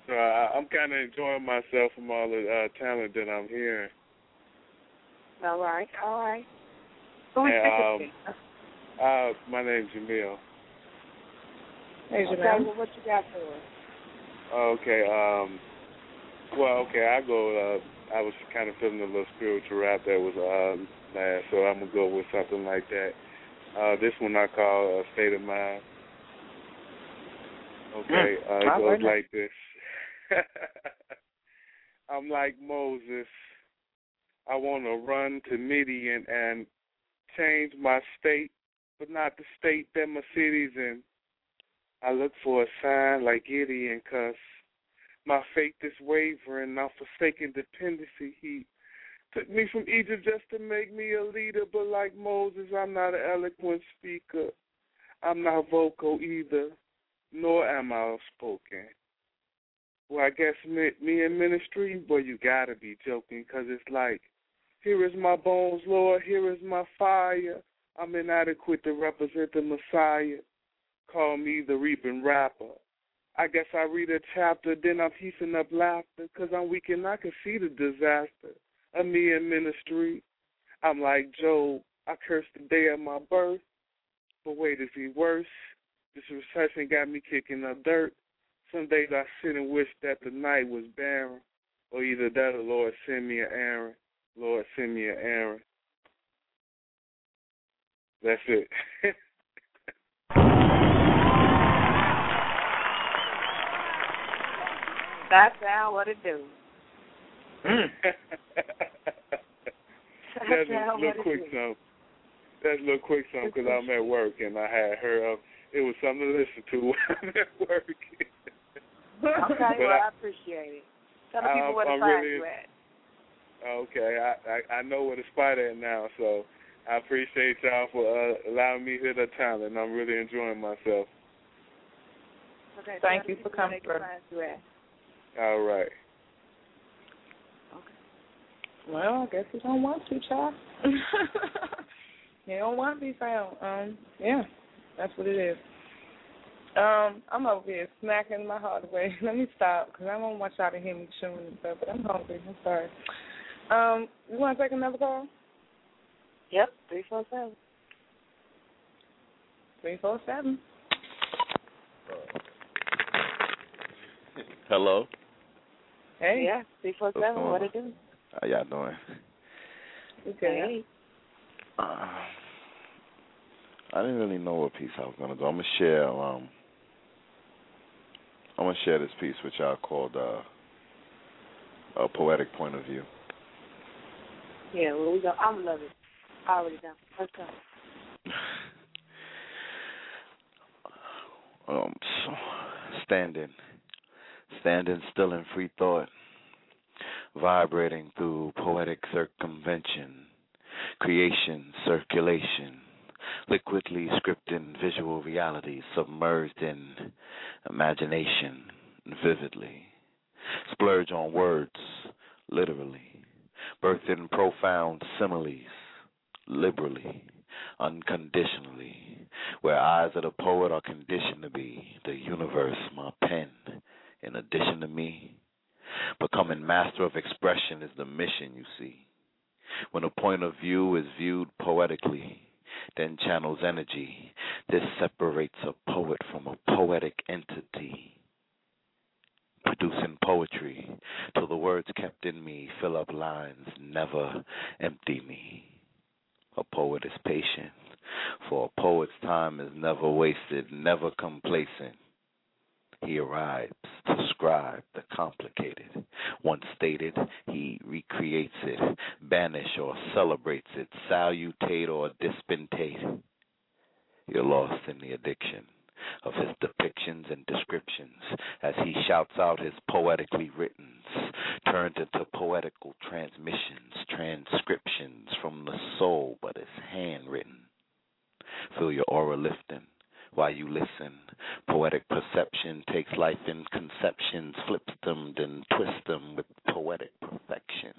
So I, I'm kind of enjoying myself from all the uh, talent that I'm hearing. all right, all right. Who we And, speaking um, uh, my name's Jamil. Hey, to? Okay, well, what you got for us? Okay. Um. Well, okay. I go. Uh, I was kind of feeling a little spiritual rap that was uh last, so I'm gonna go with something like that. Uh, this one I call uh, State of Mind. Okay. Mm, Uh, I it goes heard that. like this. [laughs] I'm like Moses. I want to run to Midian and change my state, but not the state that my city's in. I look for a sign like Gideon, cause my faith is wavering. I'm forsaking dependency. He took me from Egypt just to make me a leader, but like Moses, I'm not an eloquent speaker. I'm not vocal either, nor am I outspoken. Well, I guess me, me in ministry, boy, you gotta be joking, cause it's like, here is my bones, Lord, here is my fire. I'm inadequate to represent the Messiah. Call me the reaping rapper. I guess I read a chapter, then I'm heaping up laughter, cause I'm weak and I can see the disaster of me in ministry. I'm like Job, I curse the day of my birth, but wait, is he worse? This recession got me kicking up dirt. Some days I sit and wish that the night was barren, or either that or Lord send me an Aaron. Lord send me an Aaron. That's it. [laughs] That's how what it do. [laughs] That's a little it quick song. That's a little quick song because I'm at work and I had her up. It was something to listen to [laughs] when I'm at work. Okay, But well, I- I appreciate it. Tell the people where to I'm find really- you at. Okay, I, I I know where to spot at now, so I appreciate y'all for uh, allowing me to hear the talent. I'm really enjoying myself. Okay, Thank you for people where coming All right. Okay. Well, I guess he don't want to, child. [laughs] he don't want to be found. Um, yeah, that's what it is. Um, I'm over here smacking my heart away. [laughs] Let me stop because I don't want y'all to hear me chewing and stuff. But I'm hungry. I'm sorry. Um, you want to take another call? Yep, three four seven. Three four seven. Hello. Hey. Yeah, three four What's seven. What on? it do? How y'all doing? Okay. Hey. Uh, I didn't really know what piece I was gonna do. I'm gonna share. Um, I'm gonna share this piece which y'all called uh, "A Poetic Point of View." Yeah, well we go. I'm love it. Already done. Let's go. [laughs] um, so, standing, standing still in free thought, vibrating through poetic circumvention, creation, circulation, liquidly scripting visual reality, submerged in imagination, vividly, splurge on words, literally, birthed in profound similes, liberally, unconditionally, where eyes of the poet are conditioned to be the universe, my pen, in addition to me. Becoming master of expression is the mission, you see. When a point of view is viewed poetically, then channels energy. This separates a poet from a poetic entity. Producing poetry till the words kept in me fill up lines, never empty me. A poet is patient, for a poet's time is never wasted, never complacent. He arrives to scribe the complicated. Once stated, he recreates it, banish or celebrates it, salutate or dispensate. You're lost in the addiction of his depictions and descriptions as he shouts out his poetically writtens, turned into poetical transmissions, transcriptions from the soul, but it's handwritten. Feel your aura lifting while you listen. Poetic perception takes life in conceptions, flips them, then twists them with poetic perfection.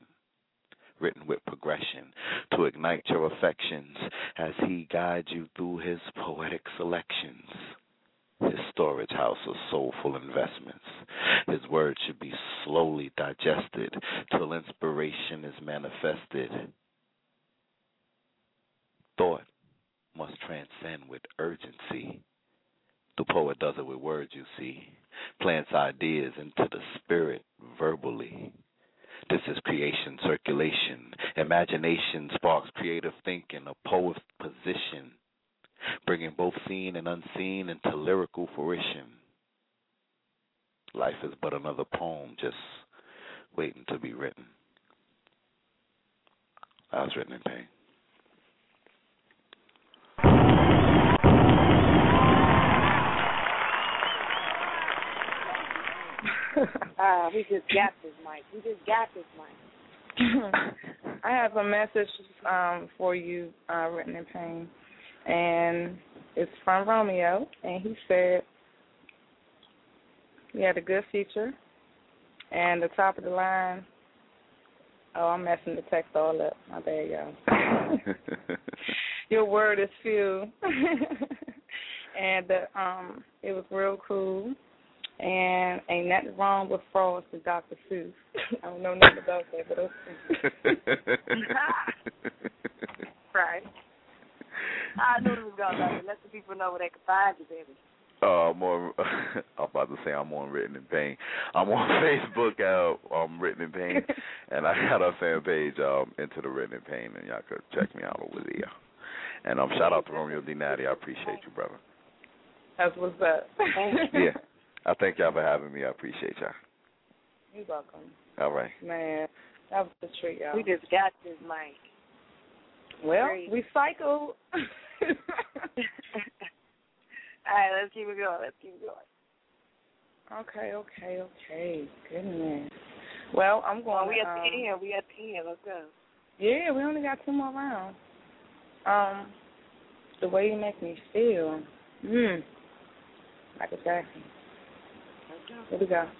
Written with progression to ignite your affections as he guides you through his poetic selections. His storage house of soulful investments. His words should be slowly digested till inspiration is manifested. Thought must transcend with urgency. The poet does it with words, you see, plants ideas into the spirit verbally. This is creation circulation. Imagination sparks creative thinking, a poet's position, bringing both seen and unseen into lyrical fruition. Life is but another poem just waiting to be written. I was written in pain. [laughs] uh, we just got this mic. We just got this mic. [laughs] I have a message um, for you, uh, written in pain, and it's from Romeo, and he said he had a good feature, and the top of the line. Oh, I'm messing the text all up. My bad, y'all. [laughs] Your word is few, and the, um, it was real cool. And ain't nothing wrong with Frost and Dr. Seuss. [laughs] I don't know nothing about that, but okay. [laughs] right. I knew it was going to Let the people know where they can find you, baby. Uh, I'm on. [laughs] I'm about to say I'm on Written in Pain. I'm on Facebook at um Written in Pain, and I got a fan page um into the Written in Pain, and y'all could check me out over there. And um, shout out to Romeo D. Natty. I appreciate you, brother. That's what's up. yeah. I thank y'all for having me. I appreciate y'all. You're welcome. All right. Man, that was a treat, y'all. We just got this mic. Well, Great. we cycled. [laughs] [laughs] All right, let's keep it going. Let's keep it going. okay, okay, okay. Goodness. Well, I'm going. Well, we to, at um, the end. We at the end. Let's go. Yeah, we only got two more rounds. Um, the way you make me feel. Hmm. Michael Jackson. Here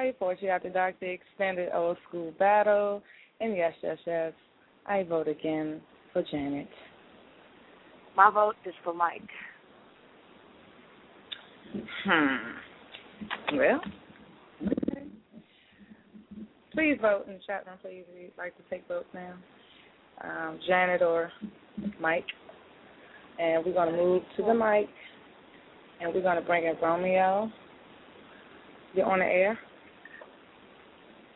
right. Poetry After Dark, the extended old school battle. And yes, yes, yes, I vote again for Janet. My vote is for Mike. Hmm. Well, okay. Please vote in the chat room, please, if you'd like to take votes now. Um, Janet or Mike. And we're going to move to the mic. And we're going to bring in Romeo. You're on the air.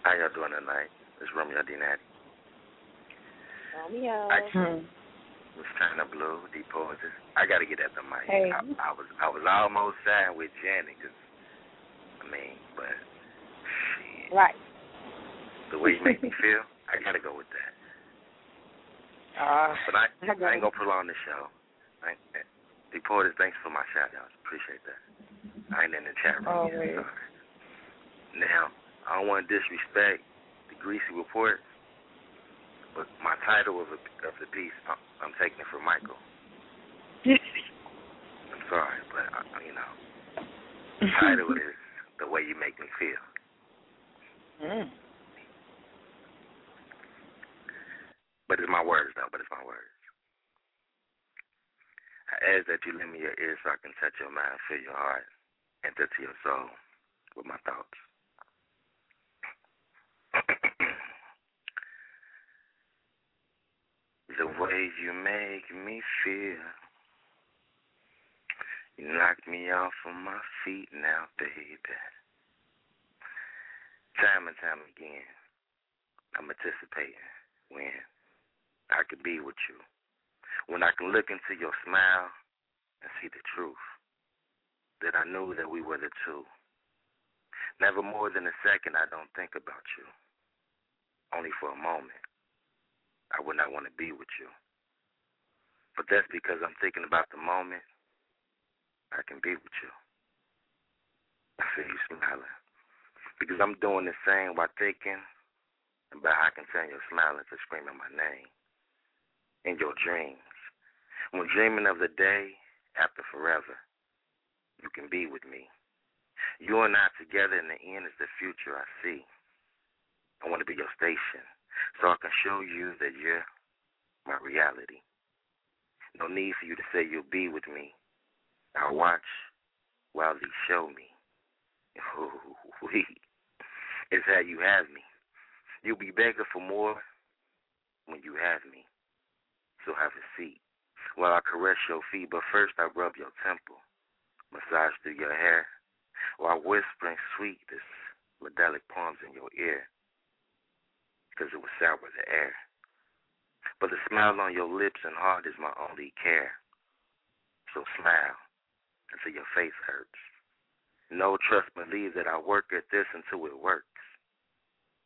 How y'all doing tonight? It's Romeo D. Natty. Romeo. I Hmm. was trying to blue, deep poetry. I got to get at the mic. Hey. I, I was I was almost signed with Janet, 'cause, I mean, but shit, Right. the way you make me [laughs] feel, I got to go with that. Ah. But I, I got I ain't gonna prolong the show. I, deep thanks for my shout outs. Appreciate that. I ain't in the chat room yet. Always. Sorry. Now, I don't want to disrespect the greasy report, but my title of, the of the piece, I'm, I'm taking it from Michael. [laughs] I'm sorry, but uh, you know, the [laughs] title is "The Way You Make Me Feel." Mm. But it's my words, though. But it's my words. I ask that you lend me your ear so I can touch your mind, feel your heart, enter to your soul with my thoughts. The way you make me feel. You knock me off of my feet now, baby. Time and time again, I'm anticipating when I could be with you. When I can look into your smile and see the truth. That I knew that we were the two. Never more than a second I don't think about you. Only for a moment. I would not want to be with you. But that's because I'm thinking about the moment I can be with you. I see you smiling. Because I'm doing the same while thinking about how I can turn your smile into screaming my name. In your dreams. When dreaming of the day after forever, you can be with me. You and I together in the end is the future I see. I want to be your station so I can show you that you're my reality. No need for you to say you'll be with me. I'll watch while they show me. Oh, [laughs] wee. It's how you have me. You'll be begging for more when you have me. So have a seat while I caress your feet. But first, I rub your temple, massage through your hair, while whispering sweet this medallic poems in your ear. Because it was sour the air. But the smile on your lips and heart is my only care. So smile until your face hurts. No trust, believe that I work at this until it works.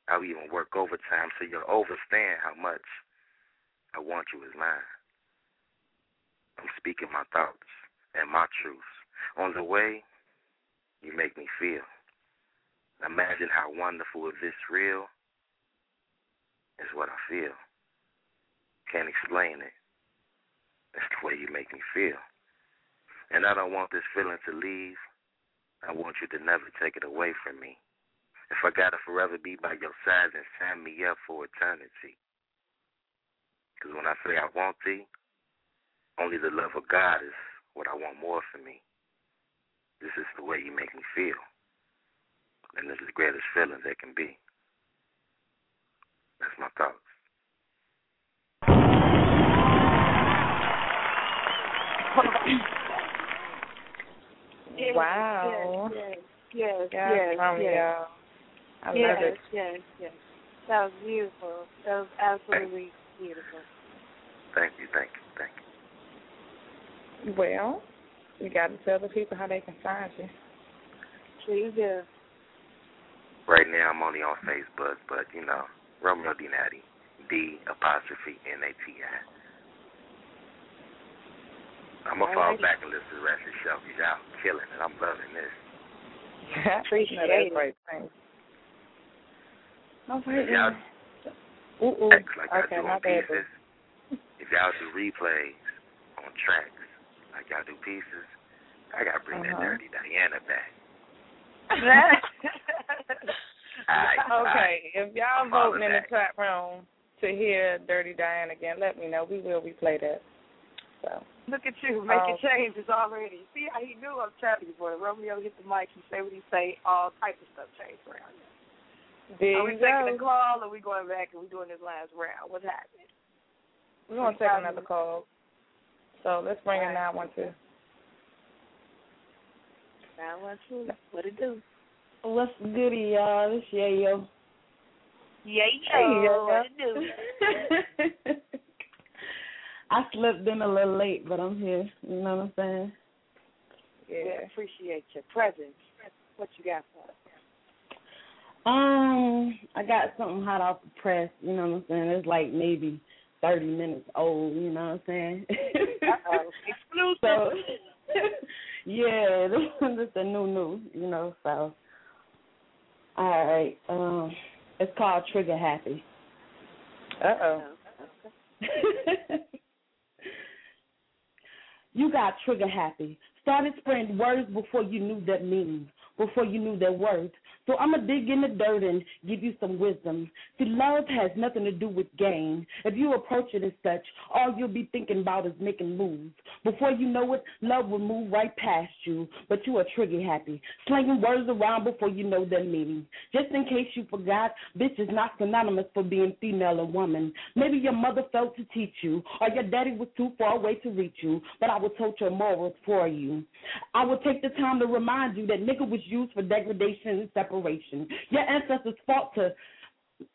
I'll even work overtime so you'll understand how much I want you as mine. I'm speaking my thoughts and my truths on the way you make me feel. Imagine how wonderful if this real is what I feel. Can't explain it. That's the way you make me feel. And I don't want this feeling to leave. I want you to never take it away from me. If I gotta forever be by your side, then sign me up for eternity. Because when I say I want thee, only the love of God is what I want more for me. This is the way you make me feel. And this is the greatest feeling there can be. That's my thoughts. Wow. Yes, yes, Yes, yes, Romeo. yes. I yes, love it. Yes, yes, That was beautiful. That was absolutely beautiful. Thank you, thank you, thank you. Well, you got to tell the people how they can find you. Please do. Right now I'm only on Facebook, but you know, Romeo D Natty. D apostrophe N A T I. I'm gonna fall back and listen to the rest of the show because y'all killing it. I'm loving this. Appreciate it. That's great. Thanks. All right. Y'all then. Ooh, ooh. act like Okay, y'all do my on bad. boo. pieces. If y'all do replays on tracks, like y'all do pieces, I gotta bring that Uh-huh. dirty Diana back. [laughs] [laughs] [laughs] okay, if y'all I'm voting in the chat room to hear Dirty Diana again, let me know. We will replay that. So Look at you making Um, changes already. See how he knew I'm telling you, boy. Romeo hit the mic, he say what he say, all type of stuff changed around here. there Are we you taking a call or are we going back and we doing this last round? What's happening? We're gonna take another call. So let's bring in nine one two. Nine one two. What it do? What's goody, y'all? This Yayo. Yeah, Hey, yo, yo. what it do? [laughs] I slipped in a little late, but I'm here. You know what I'm saying? We appreciate your presence. What you got for us? Um, I got something hot off the press. You know what I'm saying? It's like maybe 30 minutes old. You know what I'm saying? [laughs] Exclusive. So, [laughs] yeah, this is the new news. You know, so. All right. Um, it's called Trigger Happy. Uh oh. [laughs] You got trigger happy. Started spreading words before you knew their meaning, before you knew their worth. So I'm going to dig in the dirt and give you some wisdom. See, love has nothing to do with gain. If you approach it as such, all you'll be thinking about is making moves. Before you know it, love will move right past you, but you are trigger happy, slinging words around before you know their meaning. Just in case you forgot, bitch is not synonymous for being female or woman. Maybe your mother failed to teach you, or your daddy was too far away to reach you, but I will tote your morals for you. I will take the time to remind you that nigga was used for degradation and separation. Your ancestors fought to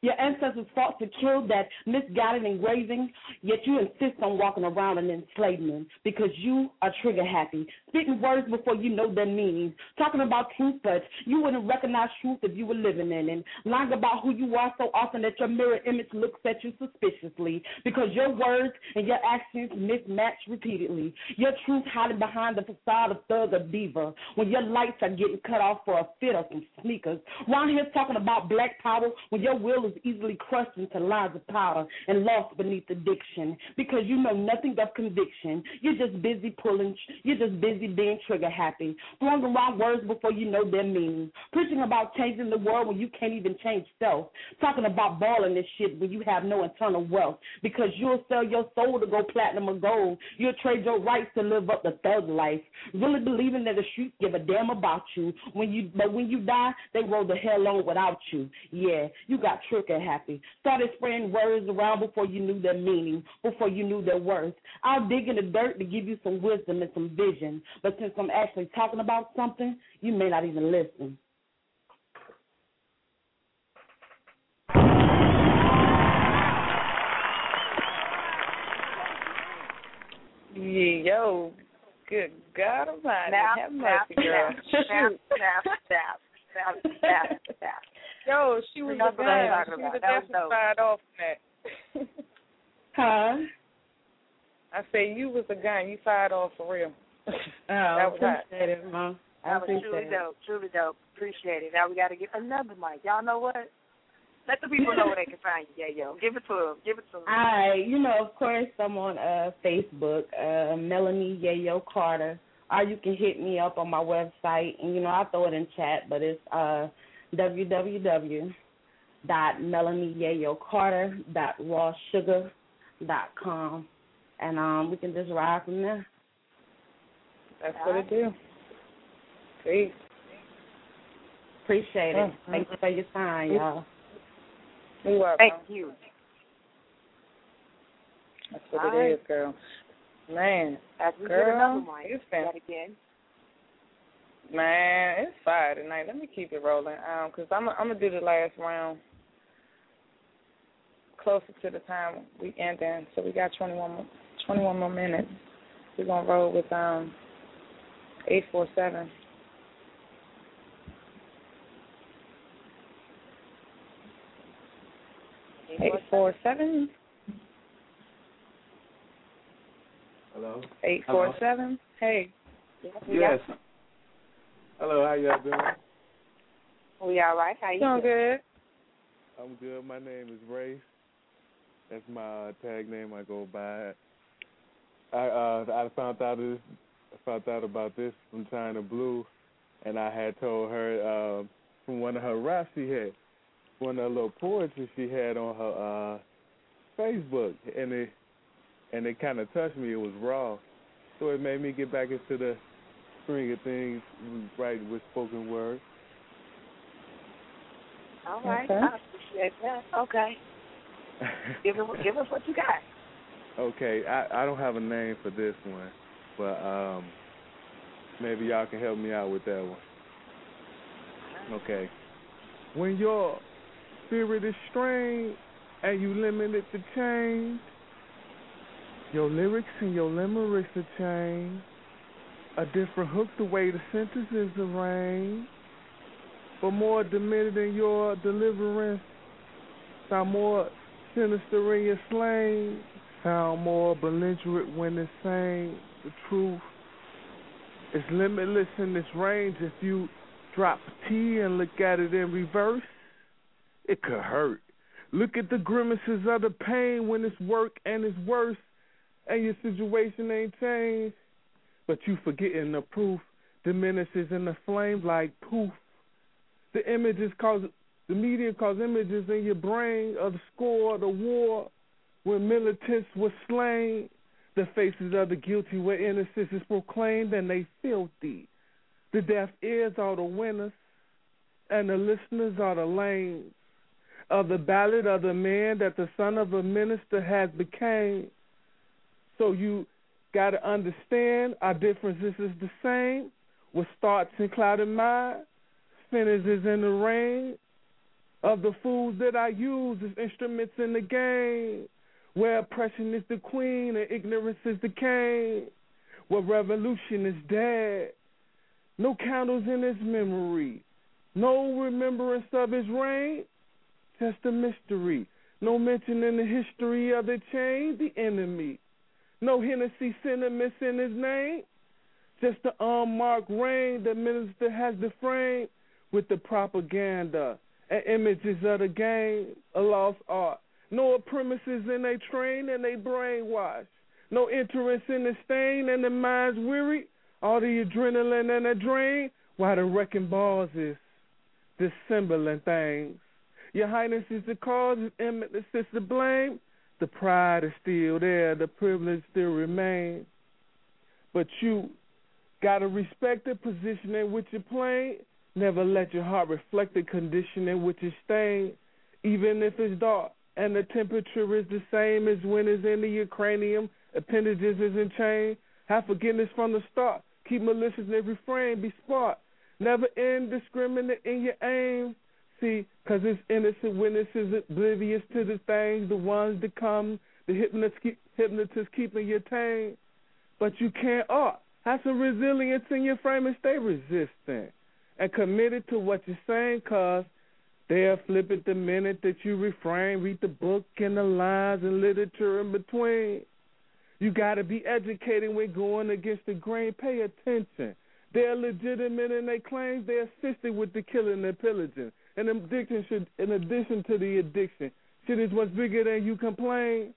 your ancestors fought to kill that misguided engraving, yet you insist on walking around in enslavement because you are trigger happy, spitting words before you know their meaning, talking about truth, but you wouldn't recognize truth if you were living in it, lying about who you are so often that your mirror image looks at you suspiciously because your words and your actions mismatch repeatedly. Your truth hiding behind the facade of thug or diva when your lights are getting cut off for a fit or some sneakers. Ron here talking about black power when your will is easily crushed into lines of powder and lost beneath addiction because you know nothing of conviction. You're just busy pulling, you're just busy being trigger happy, throwing around words before you know their meaning, preaching about changing the world when you can't even change self, talking about balling this shit when you have no internal wealth because you'll sell your soul to go platinum or gold. You'll trade your rights to live up the thug life, really believing that the streets give a damn about you. When you, but when you die, they roll the hell on without you. Yeah, you got trigger happy. Started spraying words around before you knew their meaning, before you knew their worth. I'll dig in the dirt to give you some wisdom and some vision. But since I'm actually talking about something, you may not even listen. Yo, good God Almighty, Snap, have snap, girl. snap, snap, snap, snap, [laughs] snap, snap, snap. Yo, she was That's a what I'm gun. She about. was That was definitely dope. fired off from that. [laughs] Huh? I say you was a gun. You fired off for real. Oh, [laughs] that was hot. appreciate it, Mom. I That was appreciate truly it. dope, truly dope. Appreciate it. Now we got to get another mic. Y'all know what? Let the people know where they can [laughs] find you. Yeah, yo. Give it to them. Give it to them. I, you know, of course, I'm on uh, Facebook, uh, Melanie Yayo Carter. Or you can hit me up on my website, and you know, I'll throw it in chat, but it's uh, www.melanieyayocarter.rawsugar.com, and um, we can just ride from there. That's what it do. Peace. Appreciate it. Mhm. Thanks for your time, y'all. You're welcome. Thank you. That's what All it right. is, girl. Man, As we girl, get another mic, it's been that again. Man, it's fire tonight. Let me keep it rolling. Um, cause I'm I'm gonna do the last round closer to the time we ending. So we got 21 more, 21 more minutes. We're gonna roll with um eight four seven. Eight four seven. Hello. Eight four seven. Hey. Yes. Hello, how y'all doing? We all right? How you Doing good. I'm good. My name is Ray. That's my uh, tag name I go by. I uh I found out this I found out about this from Chyna Blue and I had told her uh from one of her raps she had, one of her little poetry she had on her uh Facebook, and it and it kind of touched me. It was raw, so it made me get back into the string of things, writing with spoken word. All right, Okay. I appreciate that. Okay, give it, give us what you got. Okay, I I don't have a name for this one, but um maybe y'all can help me out with that one. Okay. When your spirit is strained and you limited to change, your lyrics and your limericks are changed. A different hook the way the sentences arranged. But more demented in your deliverance. Sound more sinister in your slang. Sound more belligerent when it's saying the truth. It's limitless in its range. If you drop T and look at it in reverse, it could hurt. Look at the grimaces of the pain when it's work and it's worse, and your situation ain't changed. But you forgetting the proof diminishes in the flame like poof. The images cause the media cause images in your brain of the score, the war, when militants were slain. The faces of the guilty where innocence is proclaimed and they filthy. The deaf ears are the winners, and the listeners are the lames. Of the ballad of the man that the son of a minister has became. So you got to understand our differences is the same. What starts in clouded mind, finishes in the rain. Of the fools that I use as instruments in the game, where oppression is the queen and ignorance is the king, where revolution is dead. No candles in his memory, no remembrance of his reign, just a mystery. No mention in the history of the chain, the enemy. No Hennessy sentiments in his name, just the unmarked reign the minister has deframed with the propaganda and images of the game, a lost art. No premises in they train and they brainwash. No interest in the stain and the mind's weary. All the adrenaline and the drain, while the wrecking balls is dissembling things. Your Highness is the cause, is eminence is the blame. The pride is still there, the privilege still remains. But you gotta respect the position in which you're playing. Never let your heart reflect the condition in which it's staying, even if it's dark and the temperature is the same as when it's in the cranium, appendages isn't changed. Have forgiveness from the start. Keep malicious in every frame, be smart. Never indiscriminate in your aim. See, 'cause it's innocent witnesses oblivious to the things, the ones that come, the hypnotist, keep, hypnotist keeping you tame. But you can't art. Have some resilience in your frame and stay resistant and committed to what you're saying because they'll flip it the minute that you refrain. Read the book and the lines and literature in between. You got to be educated when going against the grain. Pay attention. They're legitimate in their claims. They're assisted with the killing and pillaging. And addiction should, in addition to the addiction, shit is what's bigger than you complain.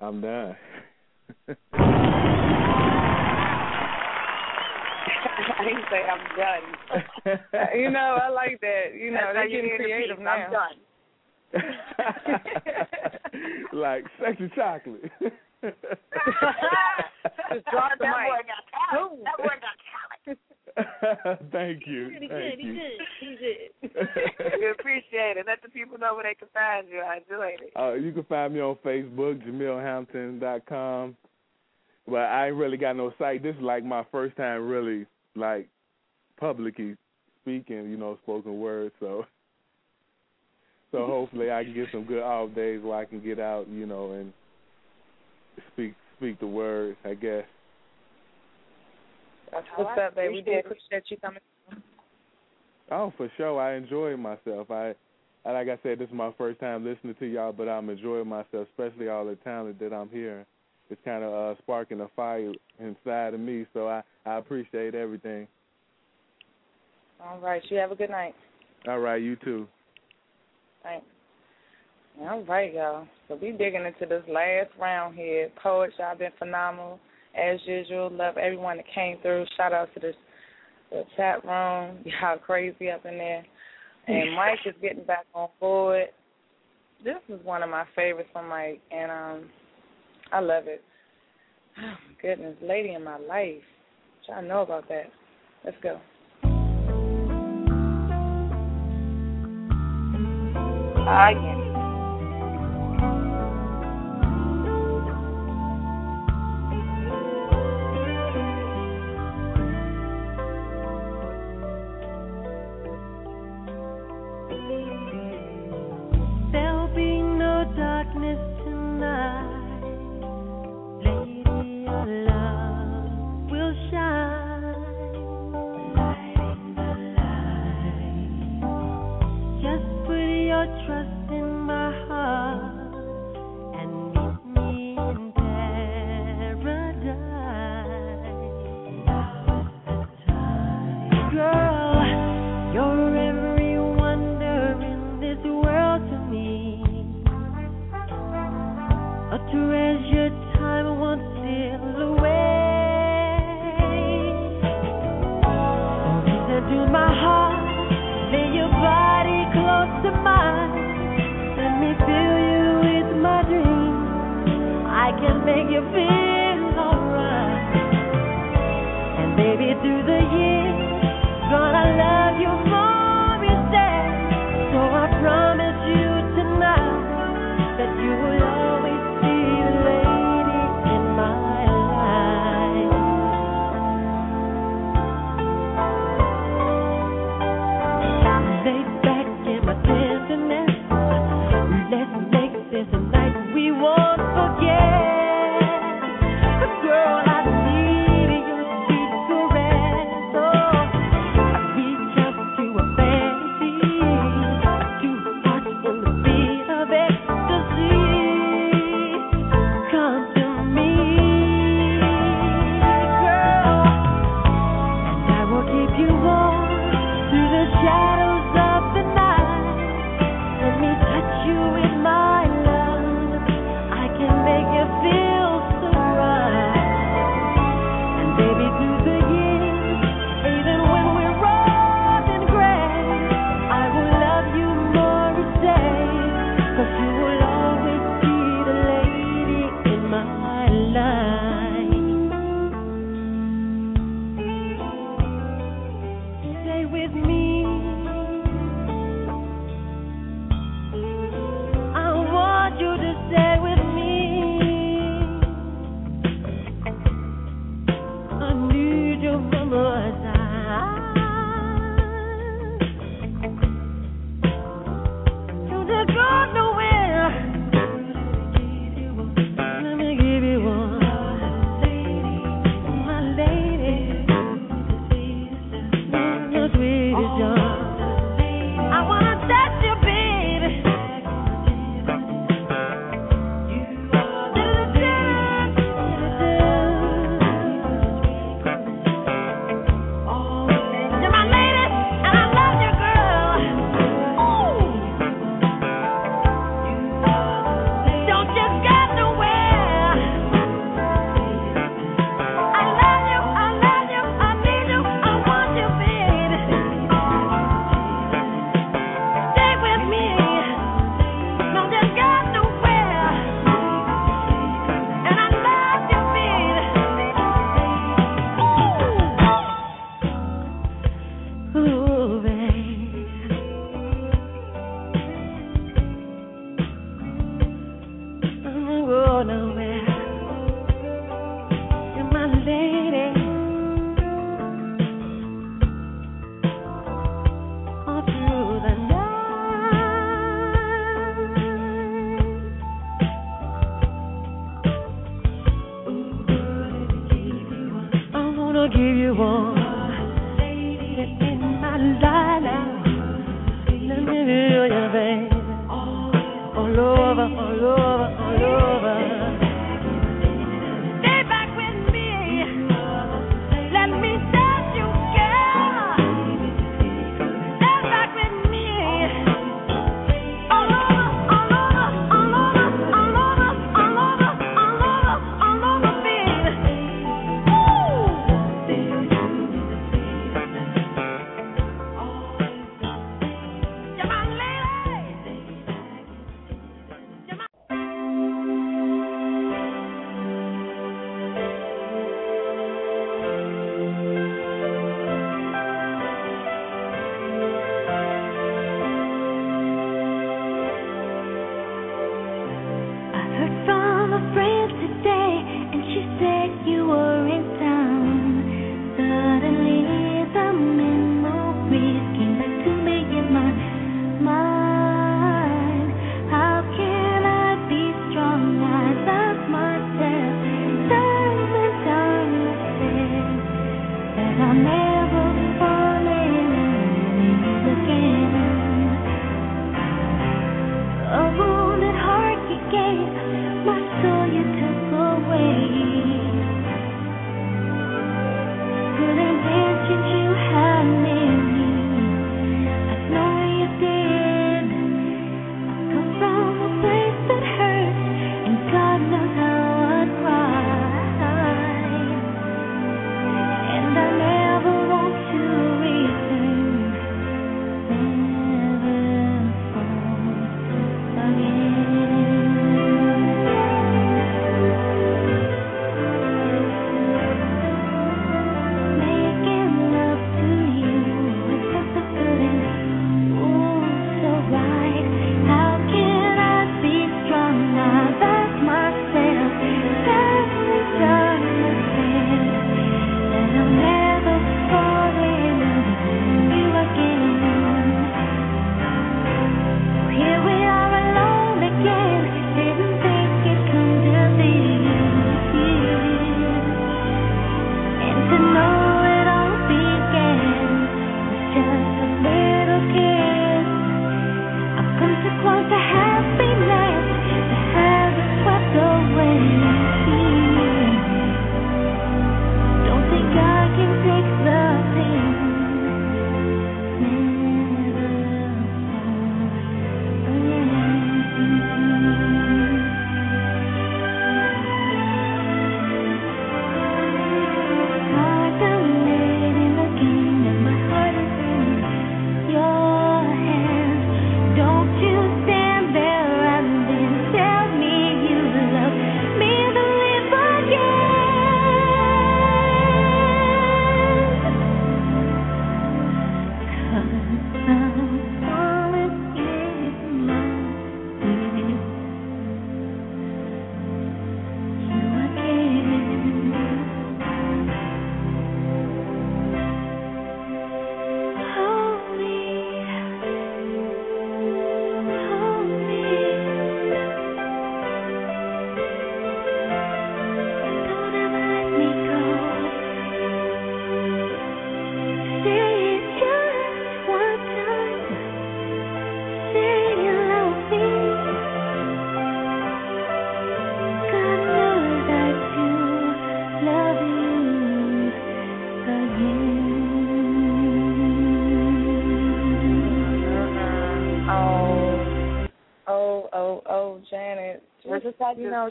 I'm done. [laughs] I didn't say I'm done. [laughs] you know, I like that. You know, That's they're getting creative now. I'm done. [laughs] like sexy chocolate. Just drop the that mic. boy got. That boy got talent. [laughs] Thank you. He Thank good, he you. good, he good. [laughs] we appreciate it. Let the people know where they can find you. I enjoyed it. Uh, you can find me on Facebook, JamilHampton.com. But I ain't really got no site. This is like my first time really like publicly speaking, you know, spoken word. So, so hopefully I can get some good off days where I can get out, you know, and speak speak the word. I guess. That's what's up, baby. We do appreciate you coming. Oh, for sure. I enjoy myself. I, I like I said, this is my first time listening to y'all, but I'm enjoying myself, especially all the talent that I'm hearing. It's kind of uh, sparking a fire inside of me, so I, I appreciate everything. All right. You have a good night. All right, you too. Thanks. All right, y'all. So we digging into this last round here. Poets, y'all been phenomenal as usual. Love everyone that came through. Shout out to the, the chat room. [laughs] Y'all crazy up in there. And [laughs] Mike is getting back on board. This is one of my favorites from Mike, and um, I love it. [sighs] Oh goodness, lady in my life. Y'all know about that. Let's go. I am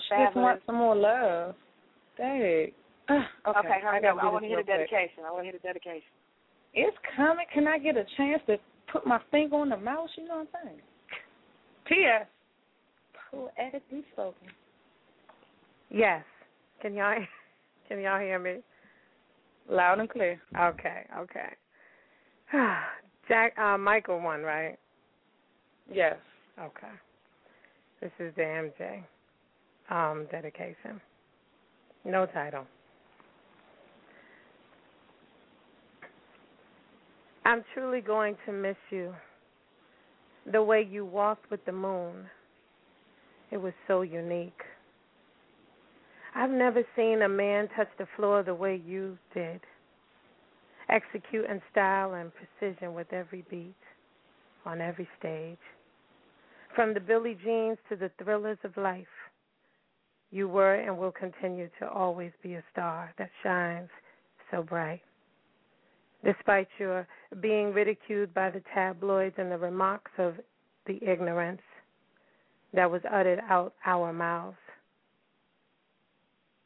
she just want some more love. Dang. [sighs] okay, okay, I hurry gotta I want to this hear the real quick. dedication. I want to hear the dedication. It's coming. Can I get a chance to put my finger on the mouse? You know what I'm saying? P.S. Poetically spoken. Yes. Can y'all [laughs] can y'all hear me? Loud and clear. Okay, okay. [sighs] Jack uh Michael won, right? Yes. Okay. This is the MJ um dedication. No title. I'm truly going to miss you. The way you walked with the moon. It was so unique. I've never seen a man touch the floor the way you did. Execute in style and precision with every beat, on every stage. From the Billie Jeans to the thrillers of life, you were and will continue to always be a star that shines so bright. Despite your being ridiculed by the tabloids and the remarks of the ignorance that was uttered out our mouths.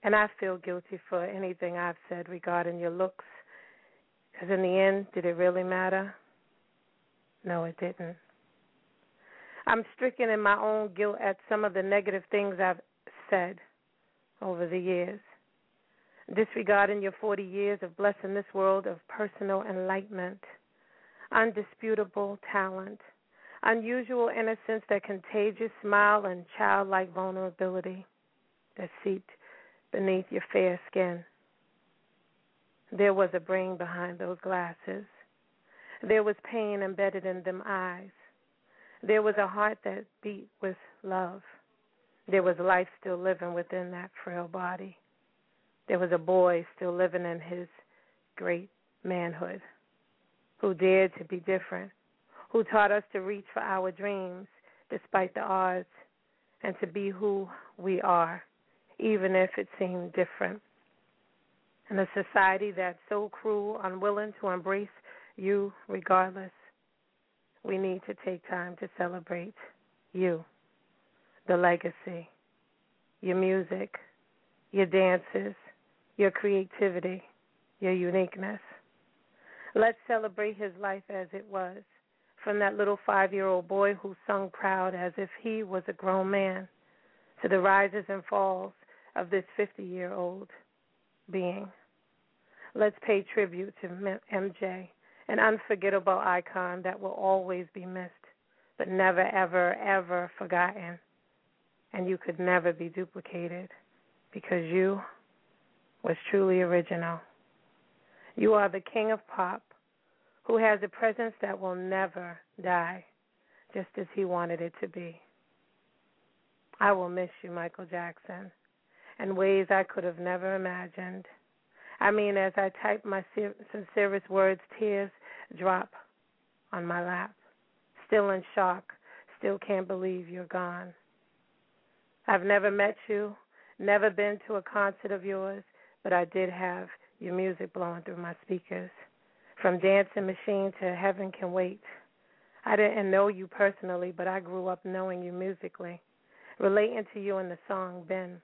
And I feel guilty for anything I've said regarding your looks, because in the end, did it really matter? No, it didn't. I'm stricken in my own guilt at some of the negative things I've said over the years. Disregarding your 40 years of blessing this world of personal enlightenment, undisputable talent, unusual innocence, that contagious smile, and childlike vulnerability that seeped beneath your fair skin. There was a brain behind those glasses. There was pain embedded in them eyes. There was a heart that beat with love. There was life still living within that frail body. There was a boy still living in his great manhood who dared to be different, who taught us to reach for our dreams despite the odds and to be who we are, even if it seemed different. In a society that's so cruel, unwilling to embrace you regardless, we need to take time to celebrate you, the legacy, your music, your dances, your creativity, your uniqueness. Let's celebrate his life as it was, from that little five year old boy who sung proud as if he was a grown man, to the rises and falls of this 50 year old being. Let's pay tribute to MJ, an unforgettable icon that will always be missed, but never, ever, ever forgotten. And you could never be duplicated because you was truly original. You are the king of pop who has a presence that will never die, just as he wanted it to be. I will miss you, Michael Jackson, in ways I could have never imagined. I mean, as I type my sincerest words, tears drop on my lap. Still in shock, still can't believe you're gone. I've never met you, never been to a concert of yours, but I did have your music blowing through my speakers. From Dancing Machine to Heaven Can Wait. I didn't know you personally, but I grew up knowing you musically, relating to you in the song Ben.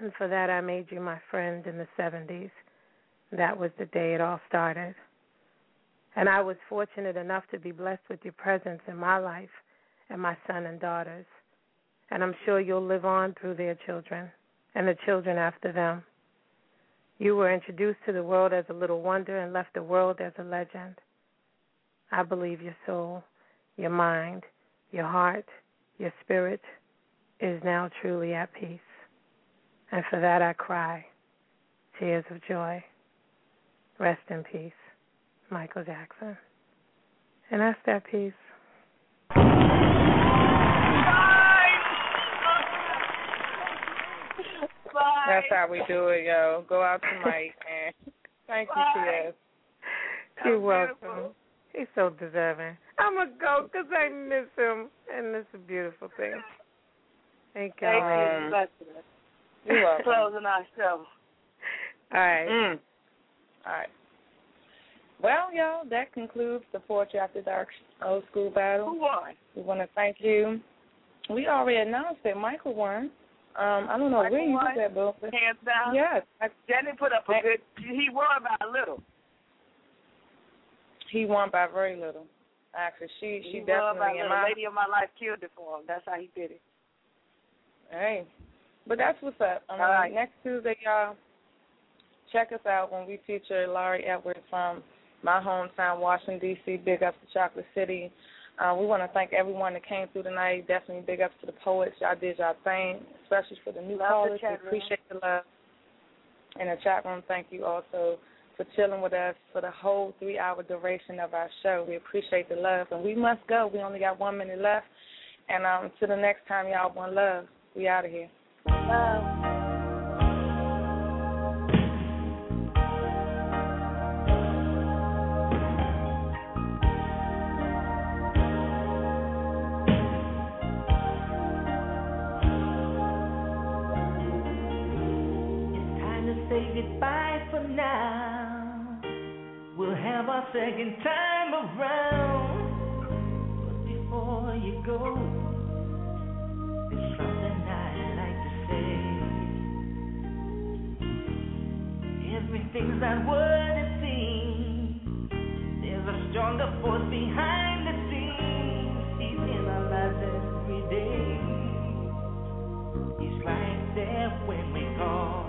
And for that, I made you my friend in the 70s. That was the day it all started. And I was fortunate enough to be blessed with your presence in my life and my son and daughters. And I'm sure you'll live on through their children and the children after them. You were introduced to the world as a little wonder and left the world as a legend. I believe your soul, your mind, your heart, your spirit is now truly at peace. And for that I cry tears of joy. Rest in peace, Michael Jackson. And that's that piece. That's how we do it, yo. Go out to [laughs] Mike and thank you, T.S. You're welcome. He's so deserving. I'm going to go because I miss him. And it's a beautiful thing. Thank you. Thank Um, you. Blessing us. You're welcome. Closing our show. All right. Mm. All right. Well, y'all, that concludes the Poetry After Dark Old School Battle. Who won? We want to thank you. We already announced that Michael won. Um, I don't know where you won, was at, Bill. Hands down. Yes. Jenny put up a good. He won by a little. He won by very little. Actually, she she he won by definitely a in my Lady of my life killed it for him. That's how he did it. Hey, but that's what's up. Mean, All right. next Tuesday, y'all, check us out when we feature Larie Edwards from my hometown, Washington D.C. Big up to Chocolate City. Uh, we want to thank everyone that came through tonight. Definitely big ups to the poets. Y'all did y'all thing, especially for the new Love the callers. We appreciate the love. In the chat room, thank you also for chilling with us for the whole three hour duration of our show. We appreciate the love. And we must go. We only got one minute left. And um, to the next time, y'all, one love. We out of here. Time Have our second time around. But before you go, there's something I'd like to say. Everything's not what it seems. There's a stronger force behind the scenes. He's in our lives every day. He's right there when we call.